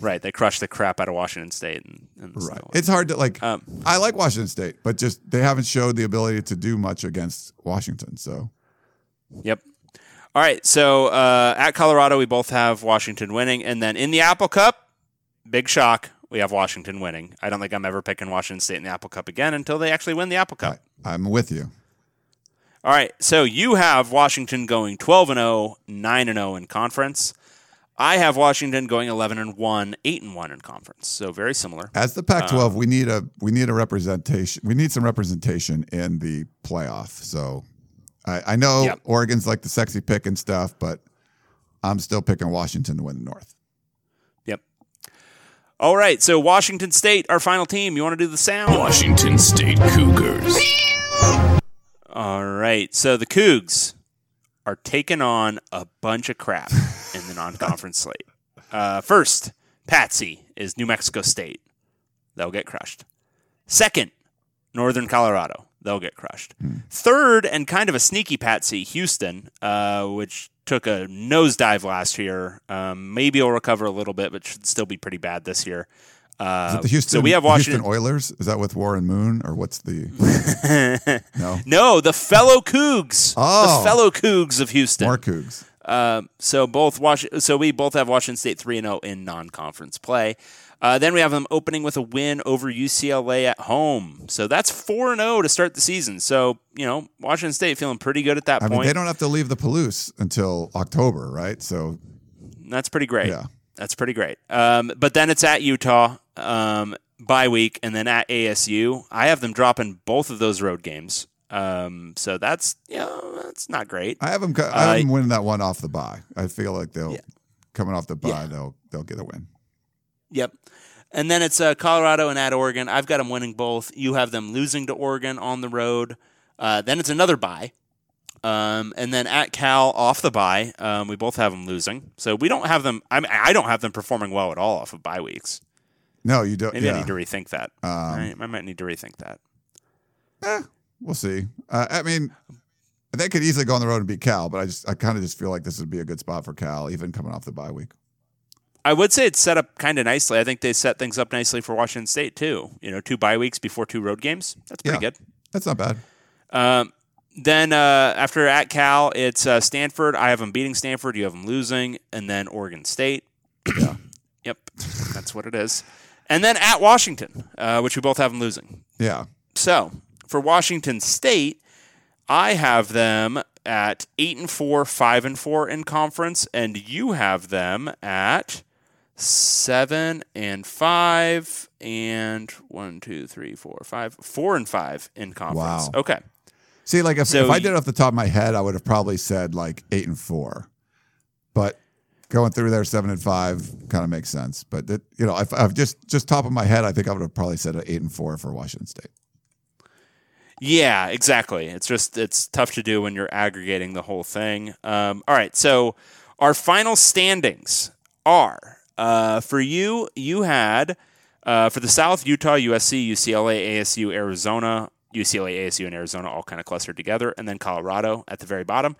Right, they crushed the crap out of Washington State. And, and Right. It's hard to like. Um, I like Washington State, but just they haven't showed the ability to do much against Washington. So Yep. All right. So uh, at Colorado, we both have Washington winning, and then in the Apple Cup, big shock, we have Washington winning. I don't think I'm ever picking Washington State in the Apple Cup again until they actually win the Apple Cup. I, I'm with you. All right. So you have Washington going 12 and 0, 9 and 0 in conference. I have Washington going 11 and 1, 8 and 1 in conference. So very similar. As the Pac-12, Um, we need a we need a representation. We need some representation in the playoff. So I, I know Yep. Oregon's like the sexy pick and stuff, but I'm still picking Washington to win the North. Yep. All right. So Washington State, our final team. You want to do the sound? Washington State Cougars. All right. So the Cougs are taking on a bunch of crap in the non-conference slate. Uh, first, Patsy is New Mexico State. They'll get crushed. Second, Northern Colorado. They'll get crushed. Third, and kind of a sneaky Patsy, Houston, uh, which took a nosedive last year. Um, maybe will recover a little bit, but should still be pretty bad this year. Uh, Is it the Houston, so we have Washington. Houston Oilers. Is that with Warren Moon or what's the no No, the fellow Cougs. Oh. The fellow Cougs of Houston. more Cougs? Um, so both Wash- so we both have Washington State three and zero in non-conference play. Uh, then we have them opening with a win over UCLA at home. So that's four and zero to start the season. So you know Washington State feeling pretty good at that I point. mean, they don't have to leave the Palouse until October, right? So That's pretty great. Yeah. That's pretty great. Um, but then it's at Utah um, bye week, and then at ASU. I have them dropping both of those road games. Um, so that's you know that's not great. I have them. I Uh, have them winning that one off the bye. I feel like they'll coming off the bye. Yeah. They'll they'll get a win. Yep. And then it's uh, Colorado and at Oregon. I've got them winning both. You have them losing to Oregon on the road. Uh, then it's another bye. Um, and then at Cal off the bye, um, we both have them losing. So we don't have them. I mean, I don't have them performing well at all off of bye weeks. No, you don't. Maybe I need to rethink that. Um, I, I might need to rethink that. Eh, we'll see. Uh, I mean, they could easily go on the road and beat Cal, but I just I kind of just feel like this would be a good spot for Cal, even coming off the bye week. I would say it's set up kind of nicely. I think they set things up nicely for Washington State too. You know, two bye weeks before two road games. That's pretty Yeah. good. That's not bad. Um, then uh, after at Cal, it's uh, Stanford. I have them beating Stanford. You have them losing, and then Oregon State. Yeah. Yep, that's what it is. And then at Washington, uh, which we both have them losing. Yeah. So for Washington State, I have them at eight and four, five and four in conference, and you have them at seven and five, and one, two, three, four, five, four and five in conference. Wow. Okay. See, like if, So if I did it off the top of my head, I would have probably said like eight and four, but going through there seven and five kind of makes sense. But that, you know, if I've just just top of my head, I think I would have probably said eight and four for Washington State. Yeah, exactly. It's just it's tough to do when you're aggregating the whole thing. Um, all right, so our final standings are uh, for you. You had Uh, for the South, Utah, USC, UCLA, ASU, Arizona, UCLA, ASU, and Arizona all kind of clustered together, and then Colorado at the very bottom.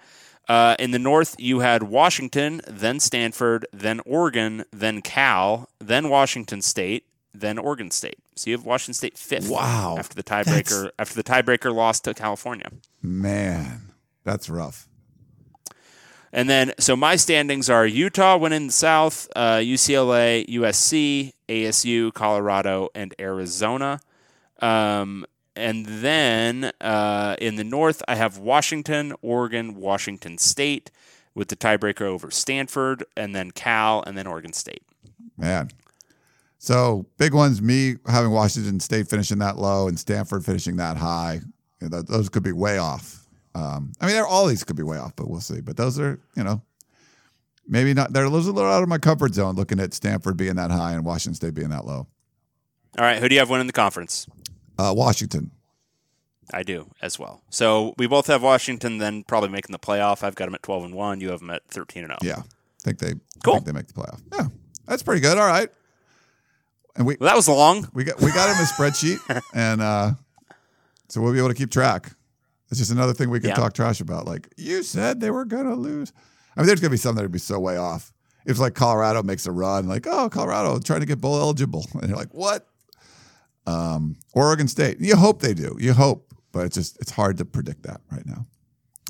Uh, in the North, you had Washington, then Stanford, then Oregon, then Cal, then Washington State, then Oregon State. So you have Washington State fifth. Wow. After the tiebreaker, after the tiebreaker loss to California. Man, that's rough. And then, so my standings are Utah winning the South, uh, UCLA, USC, ASU, Colorado, and Arizona. Um, and then uh, in the North, I have Washington, Oregon, Washington State with the tiebreaker over Stanford, and then Cal, and then Oregon State. Man. So big ones, me having Washington State finishing that low and Stanford finishing that high. You know, those could be way off. Um, I mean, all these could be way off, but we'll see. But those are, you know, maybe not. They're a little out of my comfort zone looking at Stanford being that high and Washington State being that low. All right, who do you have winning the conference? Uh, Washington. I do as well. So we both have Washington, then probably making the playoff. I've got them at twelve and one. You have them at thirteen and oh. zero. Yeah. I think they, Cool. think they make the playoff. Yeah. That's pretty good. All right. And we, Well, that was long. we got we got in a spreadsheet, and uh, so we'll be able to keep track. It's just another thing we can Yeah. talk trash about. Like you said, they were gonna lose. I mean, there's gonna be some that would be so way off. If like Colorado makes a run, like oh Colorado trying to get bowl eligible, and you're like what? Um, Oregon State. You hope they do. You hope, but it's just it's hard to predict that right now.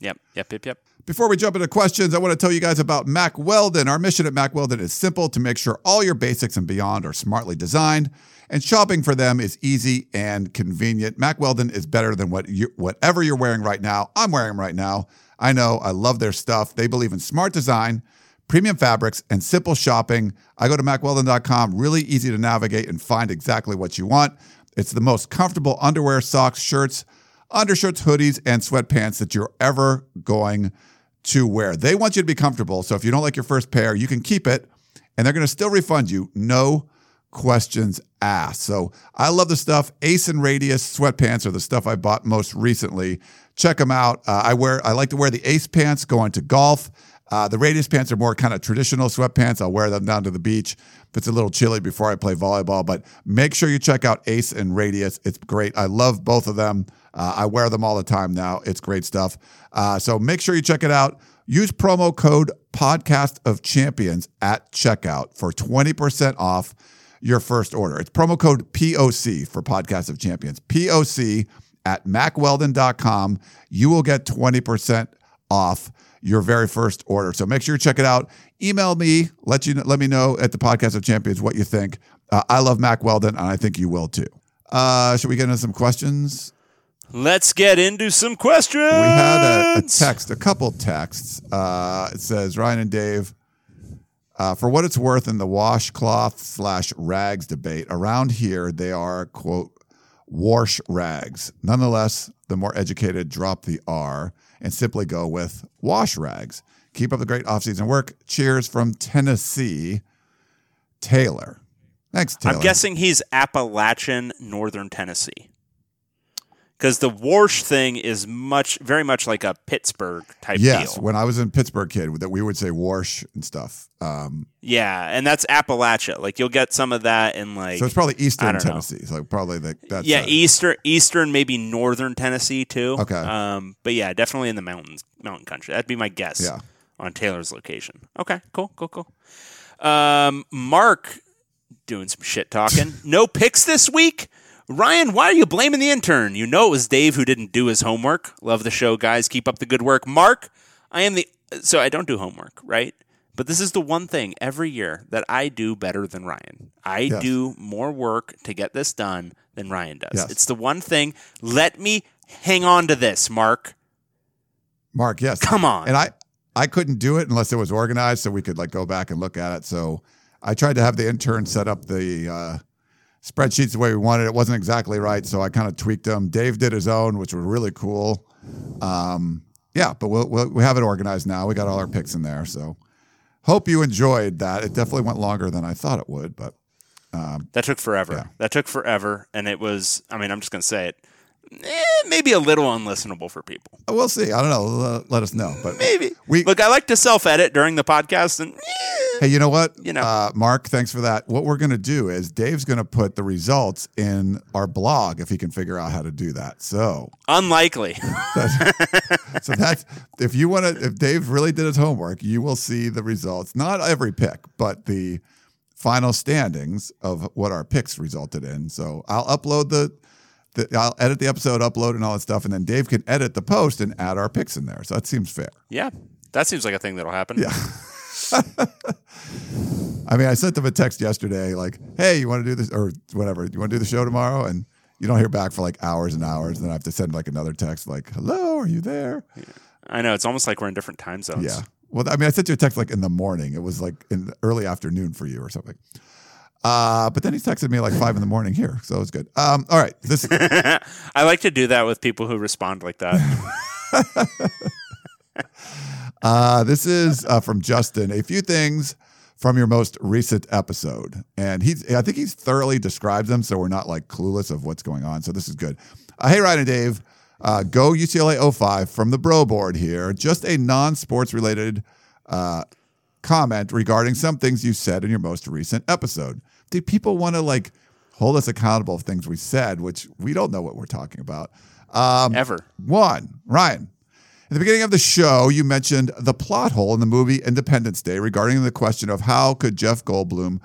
Yep, yep, yep, yep. Before we jump into questions, I want to tell you guys about Mack Weldon. Our mission at Mack Weldon is simple to make sure all your basics and beyond are smartly designed, and shopping for them is easy and convenient. Mack Weldon is better than what you, whatever you're wearing right now. I'm wearing them right now. I know I love their stuff. They believe in smart design, premium fabrics, and simple shopping. I go to mackweldon.com, really easy to navigate and find exactly what you want. It's the most comfortable underwear, socks, shirts, undershirts, hoodies, and sweatpants that you're ever going to wear. They want you to be comfortable. So if you don't like your first pair, you can keep it and they're going to still refund you. No questions asked. So I love the stuff. Ace and Radius sweatpants are the stuff I bought most recently. Check them out. Uh, I wear. I like to wear the Ace pants going to golf. Uh, the Radius pants are more kind of traditional sweatpants. I'll wear them down to the beach if it's a little chilly before I play volleyball. But make sure you check out Ace and Radius. It's great. I love both of them. Uh, I wear them all the time now. It's great stuff. Uh, so make sure you check it out. Use promo code Podcast of Champions at checkout for 20% off your first order. It's promo code POC for Podcast of Champions. POC at mackweldon.com. You will get 20% off your very first order. So make sure you check it out. Email me, let you let me know at the Podcast of Champions what you think. Uh, I love Mack Weldon, and I think you will too. Uh, should we get into some questions? Let's get into some questions. We had a, a text, a couple texts. Uh, it says Ryan and Dave. Uh, for what it's worth, in the washcloth slash rags debate around here, they are quote wash rags. Nonetheless, the more educated drop the R and simply go with wash rags. Keep up the great off-season work. Cheers from Tennessee, Taylor. Thanks, Taylor. I'm guessing he's Appalachian, Northern Tennessee. Because the Warsh thing is much, very much like a Pittsburgh type Yes, deal. when I was in Pittsburgh, kid, that we would say wash and stuff. Um, Yeah, and that's Appalachia. Like you'll get some of that in like So it's probably Eastern know. Tennessee. So probably the that's yeah, eastern, eastern, maybe northern Tennessee too. Okay. Um, but yeah, definitely in the mountains, mountain country. That'd be my guess. Yeah. On Taylor's location. Okay. Cool. Cool. Cool. Um, Mark doing some shit talking. no picks this week. Ryan, why are you blaming the intern? You know it was Dave who didn't do his homework. Love the show, guys. Keep up the good work. Mark, I am the so I don't do homework, right? But this is the one thing every year that I do better than Ryan. I Yes. do more work to get this done than Ryan does. Yes. It's the one thing. Let me hang on to this, Mark. Mark. Yes, Come on. And I I couldn't do it unless it was organized, so we could like go back and look at it. So I tried to have the intern set up the uh, spreadsheets the way we wanted. It wasn't exactly right, so I kind of tweaked them. Dave did his own, which was really cool. Um, yeah, but we'll, we'll we have it organized now. We got all our picks in there, so hope you enjoyed that. It definitely went longer than I thought it would, but That took forever. Yeah. That took forever, and it was. I mean, I'm just gonna say it. Eh, maybe a little unlistenable for people. We'll see. I don't know. Let, us know. But Maybe. we Look, I like to self edit during the podcast, and eh, Hey, you know what? You know. uh, Mark, thanks for that. What we're going to do is Dave's going to put the results in our blog if he can figure out how to do that. So, unlikely. so that's if you want to, if Dave really did his homework, you will see the results. Not every pick, but the final standings of what our picks resulted in. So I'll upload the, the I'll edit the episode, upload and all that stuff, and then Dave can edit the post and add our picks in there. So that seems fair. yeah, that seems like a thing that'll happen. Yeah. I mean, I sent them a text yesterday, like, "Hey, you want to do this or whatever? You want to do the show tomorrow?" And you don't hear back for like hours and hours. And then I have to send like another text, like, "Hello, are you there?" I know. It's almost like we're in different time zones. Yeah. Well, I mean, I sent you a text like in the morning. It was like in the early afternoon for you or something. Uh, but then he texted me like five in the morning here, so it was good. Um, all right, this I like to do that with people who respond like that. Uh, this is uh, from Justin. A few things from your most recent episode, and he's I think he's thoroughly described them, so we're not like clueless of what's going on. So this is good. Uh, hey, Ryan and Dave, uh, go UCLA 05 from the Bro Board here. Just a non-sports related uh, comment regarding some things you said in your most recent episode. Did people want to like hold us accountable of things we said, which we don't know what we're talking about? Um, Ever. one, Ryan. At the beginning of the show, you mentioned the plot hole in the movie Independence Day regarding the question of how could Jeff Goldblum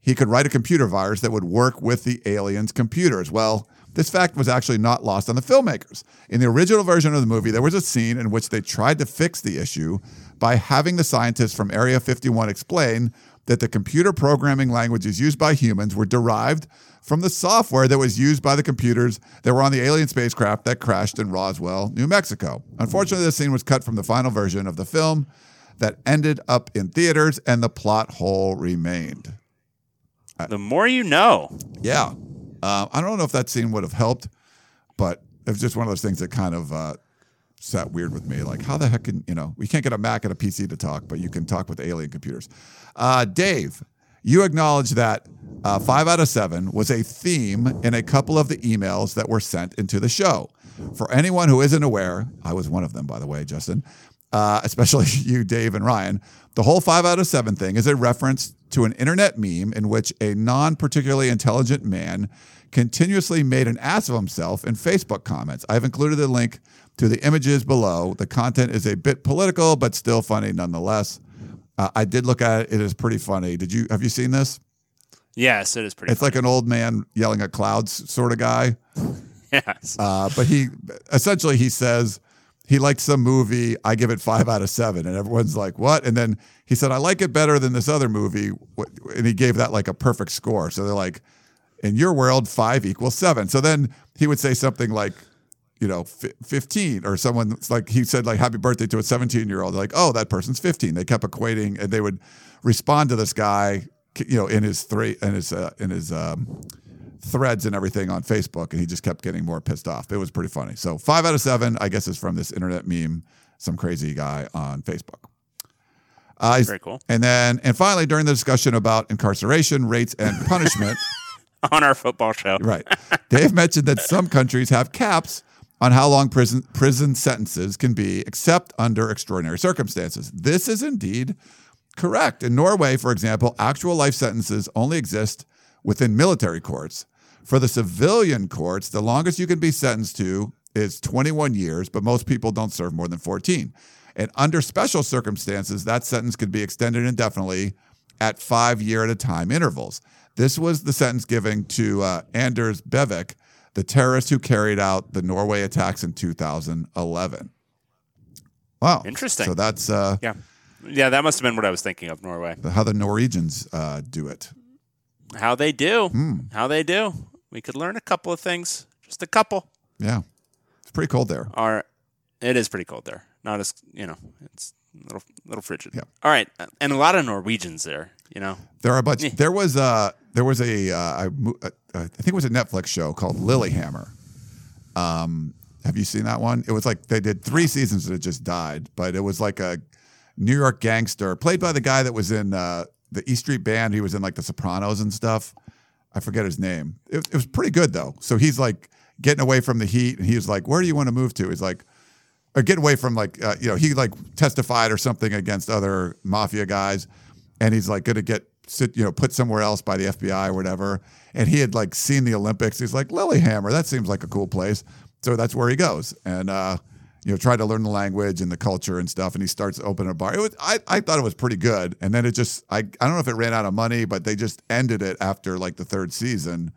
he could write a computer virus that would work with the aliens' computers. Well, this fact was actually not lost on the filmmakers. In the original version of the movie, there was a scene in which they tried to fix the issue by having the scientists from Area 51 explain that the computer programming languages used by humans were derived from the software that was used by the computers that were on the alien spacecraft that crashed in Roswell, New Mexico. Unfortunately, this scene was cut from the final version of the film that ended up in theaters, and the plot hole remained. The more you know. Yeah. Uh, I don't know if that scene would have helped, but it was just one of those things that kind of uh, sat weird with me. Like, how the heck can, you know, we can't get a Mac and a PC to talk, but you can talk with alien computers. Uh, Dave, you acknowledge that uh, five out of seven was a theme in a couple of the emails that were sent into the show. For anyone who isn't aware, I was one of them, by the way, Justin, uh, especially you, Dave, and Ryan. The whole five out of seven thing is a reference to an internet meme in which a non particularly intelligent man continuously made an ass of himself in Facebook comments. I've included the link to the images below. The content is a bit political, but still funny nonetheless. Uh, I did look at it; it is pretty funny. Did you have you seen this? Yes, it is pretty. It's like an old man yelling at clouds sort of guy. yes. Uh, but he essentially he says he liked some movie. I give it five out of seven, and everyone's like, "What?" And then he said, "I like it better than this other movie," and he gave that like a perfect score. So they're like, "In your world, five equals seven. So then he would say something like, you know, fi- fifteen, or someone like he said like "Happy birthday" to a seventeen-year-old. Like, "Oh, that person's fifteen. They kept equating, and they would respond to this guy, you know, in his three in his uh, in his. Um, threads and everything on Facebook, and he just kept getting more pissed off. It was pretty funny. So five out of seven, I guess, is from this internet meme, some crazy guy on Facebook. Uh, Very cool. And then, and finally, during the discussion about incarceration rates and punishment, On our football show. right? Dave mentioned that some countries have caps on how long prison prison sentences can be, except under extraordinary circumstances. This is indeed correct. In Norway, for example, actual life sentences only exist within military courts. For the civilian courts, the longest you can be sentenced to is 21 years, but most people don't serve more than 14. And under special circumstances, that sentence could be extended indefinitely at five year at a time intervals. This was the sentence given to uh, Anders Breivik, the terrorist who carried out the Norway attacks in 2011. Wow. Interesting. So that's uh, Yeah. Yeah, that must have been what I was thinking of, Norway. how the Norwegians uh, do it. How they do. Hmm. How they do. We could learn a couple of things. Just a couple. Yeah. It's pretty cold there. Are it is pretty cold there. Not as you know, it's a little little frigid. Yeah. All right. And a lot of Norwegians there, you know. There are a bunch. There was a, there was a uh, I, mo- uh, I think it was a Netflix show called Lilyhammer. Um, have you seen that one? It was like they did three seasons and it just died, but it was like a New York gangster played by the guy that was in uh, the E Street Band. He was in like The Sopranos and stuff. I forget his name. It, it was pretty good though. So he's like getting away from the heat. And he was like, "Where do you want to move to?" He's like, or get away from like uh, you know he like testified or something against other mafia guys, and he's like going to get sit you know put somewhere else by the FBI or whatever. And he had like seen the Olympics. He's like Lilyhammer. That seems like a cool place. So that's where he goes. And uh, you know, try to learn the language and the culture and stuff. And he starts opening a bar. It was, I, I thought it was pretty good. And then it just, I, I don't know if it ran out of money, but they just ended it after like the third season,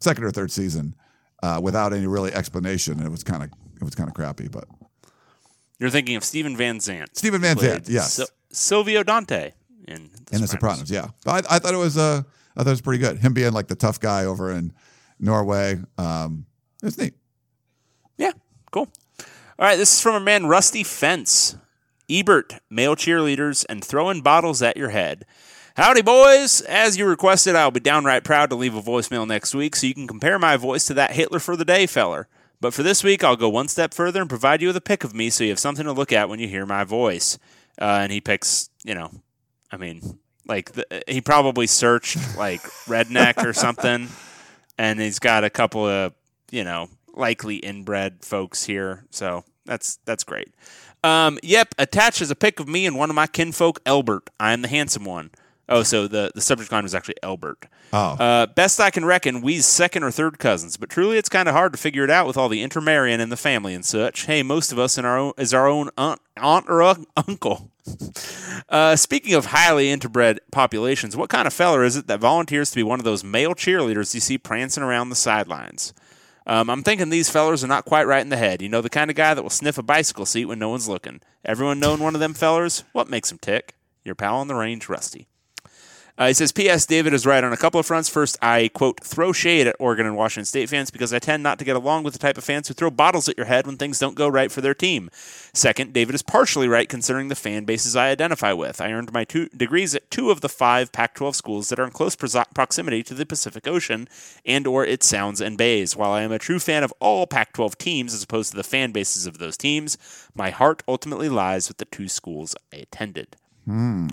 second or third season, uh, without any really explanation. And it was kind of, it was kind of crappy. But You're thinking of Stephen Van Zandt. Stephen Van Zandt, yes, Sil- Silvio Dante in The in The Sopranos, yeah. But I, I thought it was, uh, I thought it was pretty good. Him being like the tough guy over in Norway, um, it's neat. Yeah, cool. All right, this is from a man, Rusty Fence. Ebert, male cheerleaders, and throwing bottles at your head. Howdy, boys. As you requested, I'll be downright proud to leave a voicemail next week so you can compare my voice to that Hitler for the Day feller. But for this week, I'll go one step further and provide you with a pic of me so you have something to look at when you hear my voice. Uh, and he picks, you know, I mean, like, the, he probably searched, like, redneck or something. And he's got a couple of, you know, likely inbred folks here. So that's that's great. Um, yep, attached is a pic of me and one of my kinfolk, Elbert. I am the handsome one. Oh, so the, the subject line was actually Elbert. Oh. Uh, best I can reckon, we's second or third cousins, but truly it's kind of hard to figure it out with all the intermarrying in the family and such. Hey, most of us in our own is our own aunt, aunt or un- uncle. Uh, speaking of highly interbred populations, what kind of feller is it that volunteers to be one of those male cheerleaders you see prancing around the sidelines? Um, I'm thinking these fellers are not quite right in the head. You know, the kind of guy that will sniff a bicycle seat when no one's looking. Everyone knowing one of them fellers? What makes him tick? Your pal on the range, Rusty. Uh, he says, P.S. David is right on a couple of fronts. First, I, quote, throw shade at Oregon and Washington State fans because I tend not to get along with the type of fans who throw bottles at your head when things don't go right for their team. Second, David is partially right considering the fan bases I identify with. I earned my two degrees at two of the five Pac 12 schools that are in close proximity to the Pacific Ocean and or its sounds and bays. While I am a true fan of all Pac 12 teams as opposed to the fan bases of those teams, my heart ultimately lies with the two schools I attended.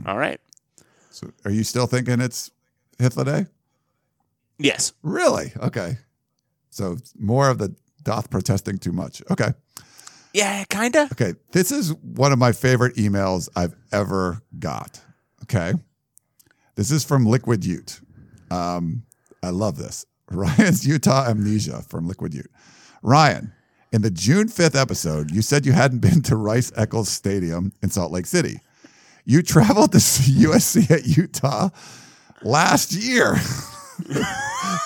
All right. So are you still thinking it's Hitler Day? Yes. Really? Okay. So more of the doth protesting too much. Okay. Yeah, kind of. Okay. This is one of my favorite emails I've ever got. Okay. This is from Liquid Ute. Um, I love this. Ryan's Utah amnesia from Liquid Ute. Ryan, in the June 5th episode, you said you hadn't been to Rice Eccles Stadium in Salt Lake City. You traveled to see USC at Utah last year.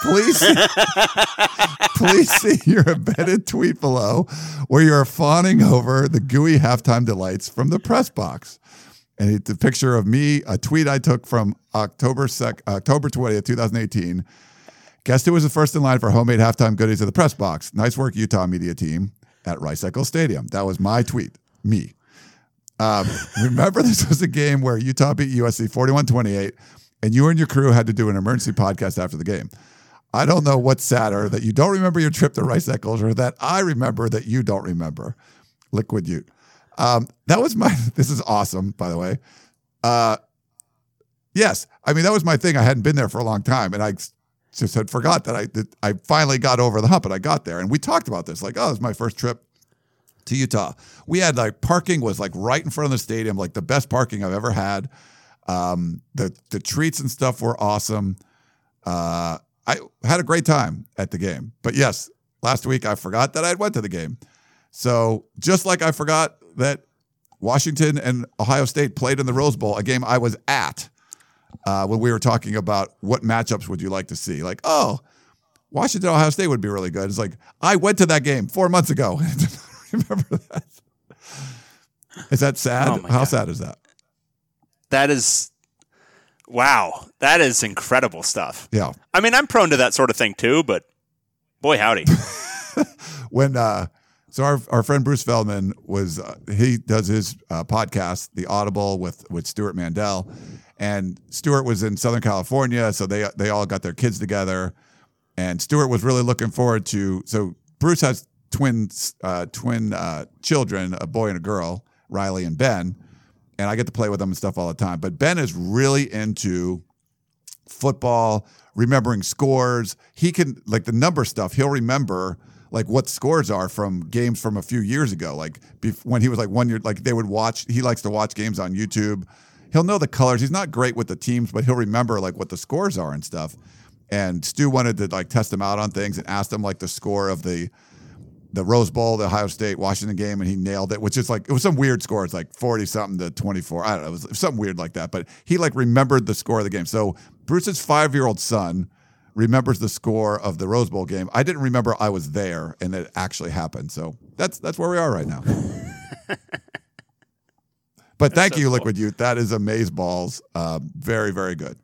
please, please see your embedded tweet below where you are fawning over the gooey halftime delights from the press box. And it's a picture of me, a tweet I took from October October 20th, 2018. Guess who was the first in line for homemade halftime goodies at the press box? Nice work, Utah media team at Rice Eccles Stadium. That was my tweet, me. Um, remember, this was a game where Utah beat USC 41 28, and you and your crew had to do an emergency podcast after the game. I don't know what's sadder that you don't remember your trip to Rice Eccles or that I remember that you don't remember. Liquid Ute. Um, that was my, this is awesome, by the way. Uh, yes, I mean, that was my thing. I hadn't been there for a long time, and I just had forgot that I, that I finally got over the hump and I got there. And we talked about this like, oh, it was my first trip to Utah. We had like parking was like right in front of the stadium, like the best parking I've ever had. Um, the the treats and stuff were awesome. Uh, I had a great time at the game. But yes, last week I forgot that I went to the game. So just like I forgot that Washington and Ohio State played in the Rose Bowl, a game I was at uh, when we were talking about what matchups would you like to see. Like, oh, Washington Ohio State would be really good. It's like I went to that game four months ago. remember that. Is that sad? Oh How God. sad is that? That is, wow, that is incredible stuff. Yeah. I mean, I'm prone to that sort of thing too, but boy, howdy. When uh, so our our friend Bruce Feldman was uh, he does his uh, podcast, The Audible, with with Stewart Mandel, and Stewart was in Southern California, so they they all got their kids together, and Stewart was really looking forward to. So Bruce has twins, uh, twin uh, children, a boy and a girl, Riley and Ben, and I get to play with them and stuff all the time. But Ben is really into football, remembering scores. He can like the number stuff. He'll remember like what scores are from games from a few years ago. Like bef- when he was like one year, like they would watch. He likes to watch games on YouTube. He'll know the colors. He's not great with the teams, but he'll remember like what the scores are and stuff. And Stu wanted to like test him out on things and asked him like the score of the the Rose Bowl, the Ohio State Washington game, and he nailed it, which is like it was some weird score. It's like forty something to twenty four. I don't know, it was something weird like that. But he like remembered the score of the game. So Bruce's five year old son remembers the score of the Rose Bowl game. I didn't remember I was there and it actually happened. So that's that's where we are right now. but thank so you, cool. Liquid Ute. That is amaze balls. Um, very very good.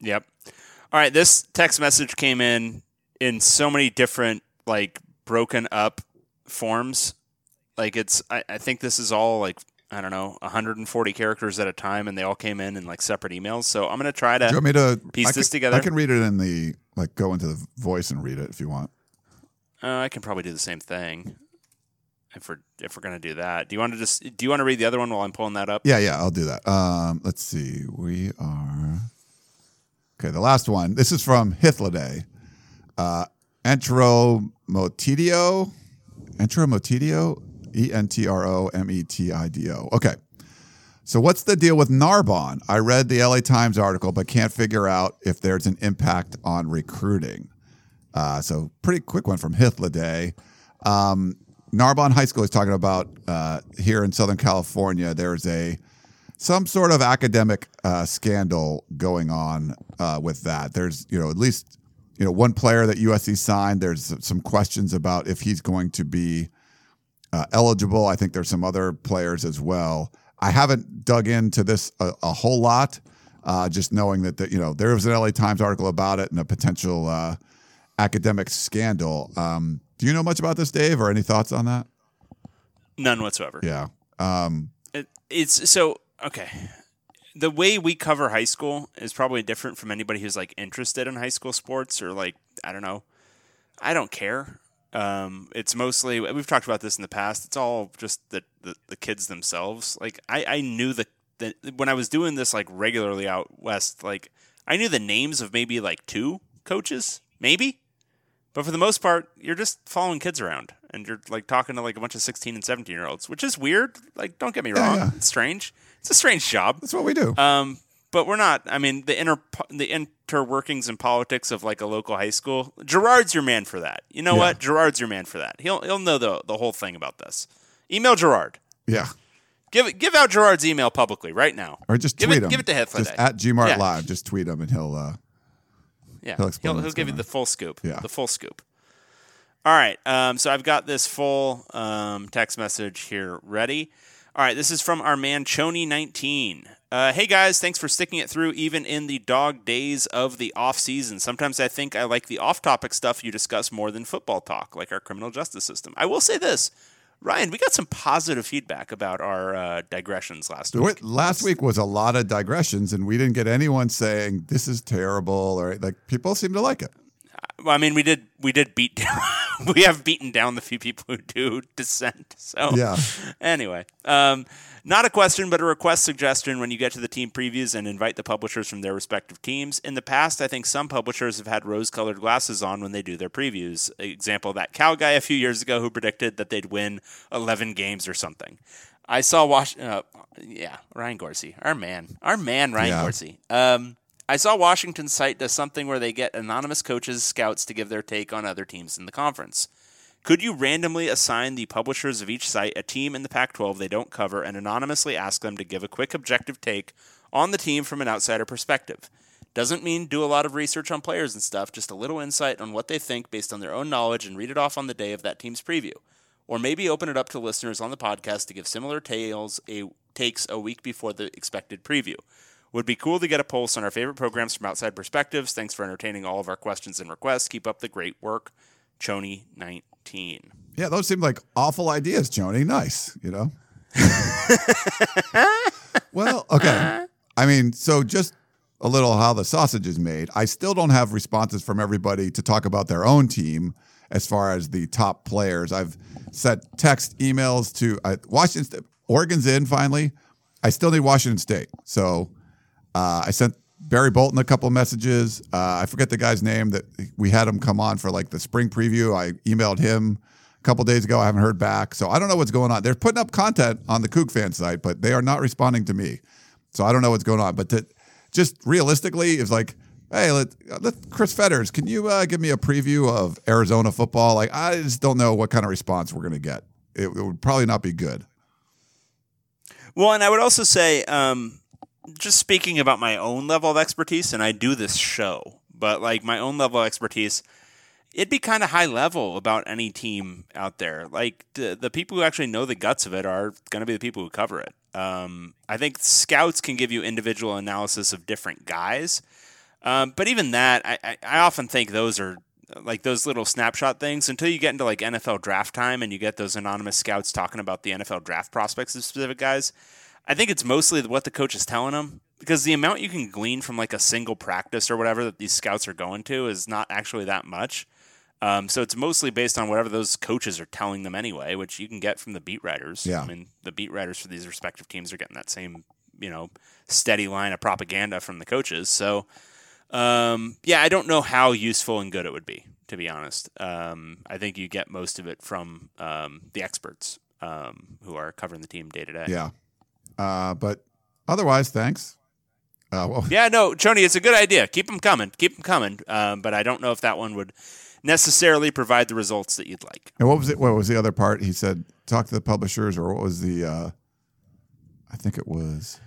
Yep. All right, this text message came in in so many different like broken up forms. Like it's I, I think this is all like I don't know, 140 characters at a time and they all came in in like separate emails. So I'm going to try Do you to want me to piece I this can- together? I can read it in the like go into the voice and read it if you want. uh, I can probably do the same thing. If we're if we're going to do that. Do you want to just do you want to read the other one while I'm pulling that up? Yeah, yeah, I'll do that. Um, let's see. We are okay. The last one. This is from Hithliday. Uh, Enteromotidio. Enteromotidio. E N T R O M E T I D O. Okay. So what's the deal with Narbonne? I read the LA Times article, but can't figure out if there's an impact on recruiting. Uh, so pretty quick one from Hithliday. Um, Narbonne High School is talking about uh, here in Southern California. There's a some sort of academic uh, scandal going on uh, with that. There's you know at least you know one player that USC signed. There's some questions about if he's going to be uh, eligible. I think there's some other players as well. I haven't dug into this a, a whole lot, uh, just knowing that the, you know there was an LA Times article about it and a potential uh, academic scandal. Um, do you know much about this, Dave, or any thoughts on that? None whatsoever. Yeah. Um, It, it's so okay. The way we cover high school is probably different from anybody who's like interested in high school sports or like I don't know. I don't care. Um, it's mostly we've talked about this in the past. It's all just the the, the kids themselves. Like I, I knew the, the when I was doing this like regularly out west. Like I knew the names of maybe like two coaches, maybe. But for the most part, you're just following kids around and you're like talking to like a bunch of 16 and 17 year olds, which is weird. Like, don't get me wrong. yeah. It's strange. It's a strange job. that's what we do. Um, but we're not. I mean, the inner the interworkings and politics of like a local high school. Gerard's your man for that. You know Yeah. what? Gerard's your man for that. He'll he'll know the the whole thing about this. Email Gerard. yeah. Give it give out Gerard's email publicly right now. Or just give tweet it, him. Give it to Hitler. Just at Gmart Yeah. Live. Just tweet him and he'll. Uh, Yeah, He'll he'll, he'll, give you the full scoop. Yeah. the full scoop. All right, um, so I've got this full um, text message here ready. All right, this is from our man Chony19. Uh, hey guys, thanks for sticking it through even in the dog days of the off season. Sometimes I think I like the off topic stuff you discuss more than football talk, like our criminal justice system. I will say this. Ryan, we got some positive feedback about our uh, digressions last week. Last week was a lot of digressions, and we didn't get anyone saying this is terrible or like people seem to like it. Well, I mean, we did we did beat down we have beaten down the few people who do dissent. So Yeah. Anyway, um, not a question, but a request suggestion when you get to the team previews and invite the publishers from their respective teams. In the past, I think some publishers have had rose-colored glasses on when they do their previews. Example: that cow guy a few years ago who predicted that they'd win 11 games or something. I saw Wash. Uh, yeah, Ryan Gorcey, our man, our man, Ryan Yeah. Gorcey. Um, I saw Washington's site does something where they get anonymous coaches, scouts to give their take on other teams in the conference. Could you randomly assign the publishers of each site a team in the Pac 12 they don't cover and anonymously ask them to give a quick objective take on the team from an outsider perspective? Doesn't mean do a lot of research on players and stuff, just a little insight on what they think based on their own knowledge and read it off on the day of that team's preview. Or maybe open it up to listeners on the podcast to give similar tales a takes a week before the expected preview. Would be cool to get a pulse on our favorite programs from outside perspectives. Thanks for entertaining all of our questions and requests. Keep up the great work. Chony19. Yeah, those seem like awful ideas, Joni. Nice, you know. well, okay. I mean, so just a little how the sausage is made. I still don't have responses from everybody to talk about their own team as far as the top players. I've sent text emails to uh, Washington Oregon's in finally. I still need Washington State. So uh, I sent Barry Bolton a couple of messages. Uh, I forget the guy's name that we had him come on for like the spring preview. I emailed him a couple days ago. I haven't heard back, so I don't know what's going on. They're putting up content on the Coug fan site, but they are not responding to me. So I don't know what's going on. But to, just realistically, it's like, hey, let, let Chris Fetters, can you uh, give me a preview of Arizona football? Like, I just don't know what kind of response we're going to get. It, it would probably not be good. Well, and I would also say, um, just speaking about my own level of expertise, and I do this show, but like my own level of expertise, it'd be kind of high level about any team out there. Like the, the people who actually know the guts of it are going to be the people who cover it. Um, I think scouts can give you individual analysis of different guys, um, but even that, I, I, I often think those are like those little snapshot things until you get into like NFL draft time and you get those anonymous scouts talking about the NFL draft prospects of specific guys. I think it's mostly what the coach is telling them because the amount you can glean from like a single practice or whatever that these scouts are going to is not actually that much. Um, so it's mostly based on whatever those coaches are telling them anyway, which you can get from the beat writers. Yeah. I mean, the beat writers for these respective teams are getting that same, you know, steady line of propaganda from the coaches. So, um, yeah, I don't know how useful and good it would be, to be honest. Um, I think you get most of it from um, the experts um, who are covering the team day to day. Yeah. Uh, but otherwise, thanks. Uh, well, Yeah, no, Choney, it's a good idea. Keep them coming. Keep them coming. Um, but I don't know if that one would necessarily provide the results that you'd like. And what was it? What was the other part? He said, talk to the publishers, or what was the? Uh, I think it was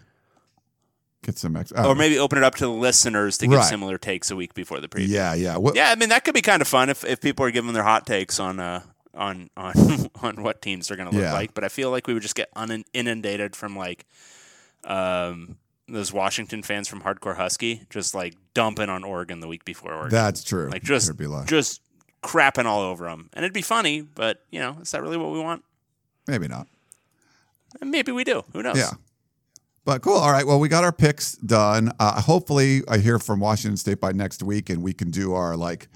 get some ex. Or maybe open it up to the listeners to give Right. similar takes a week before the preview. Yeah, yeah. What, Yeah, I mean that could be kind of fun if, if people are giving their hot takes on uh on on on what teams are going to look Yeah. like. But I feel like we would just get un- inundated from like um those Washington fans from Hardcore Husky just like dumping on Oregon the week before Oregon, That's true. like just just crapping all over them, and it'd be funny. But you know, is that really what we want? Maybe not. And maybe we do. Who knows? Yeah. But cool. All right. Well, we got our picks done. Uh, hopefully, I hear from Washington State by next week, and we can do our like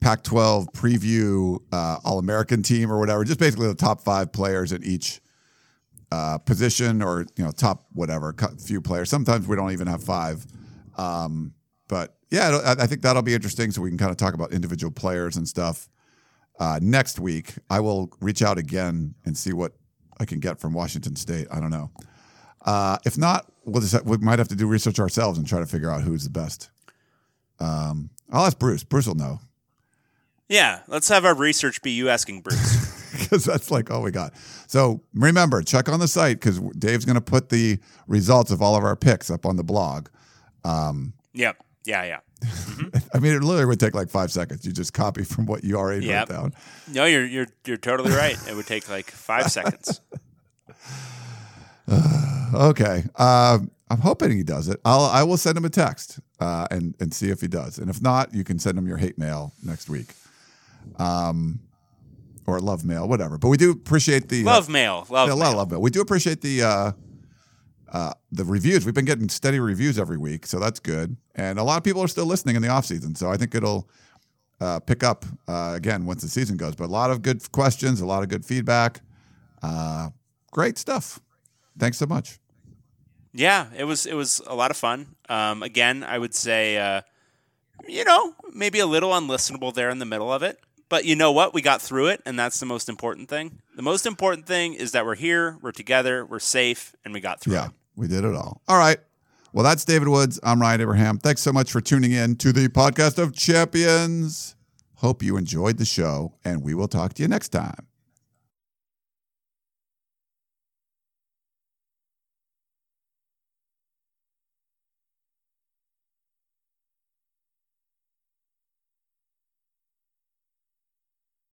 Pac-12 preview uh, All-American team or whatever. Just basically the top five players at each uh, position, or you know, top whatever few players. Sometimes we don't even have five. Um, but yeah, I I think that'll be interesting. So we can kind of talk about individual players and stuff. Uh, next week, I will reach out again and see what I can get from Washington State. I don't know. Uh, if not, we'll just we might have to do research ourselves and try to figure out who's the best. Um, I'll ask Bruce. Bruce will know Yeah. Let's have our research be you asking Bruce. because that's like all we got. So remember, check on the site because Dave's going to put the results of all of our picks up on the blog. yep. Yeah. Yeah. I mean, it literally would take like five seconds. You just copy from what you already Yep. wrote down. No, you're you're you're totally right. It would take like five seconds. Okay. Um, I'm hoping he does it. I'll I will send him a text uh, and and see if he does. And if not, you can send him your hate mail next week. Um, or love mail, whatever. But we do appreciate the uh, Love mail. Love yeah, a lot mail. of love mail. We do appreciate the uh, uh, the reviews. We've been getting steady reviews every week, so that's good. And a lot of people are still listening in the off season, so I think it'll uh, pick up uh, again once the season goes. But a lot of good questions, a lot of good feedback. Uh, great stuff. Thanks so much. Yeah, it was it was a lot of fun. Um, again, I would say, uh, you know, maybe a little unlistenable there in the middle of it. But you know what? We got through it, and that's the most important thing. The most important thing is that we're here, we're together, we're safe, and we got through Yeah, it. we did it all. All right. Well, that's David Woods. I'm Ryan Abraham. Thanks so much for tuning in to the podcast of champions. Hope you enjoyed the show, and we will talk to you next time.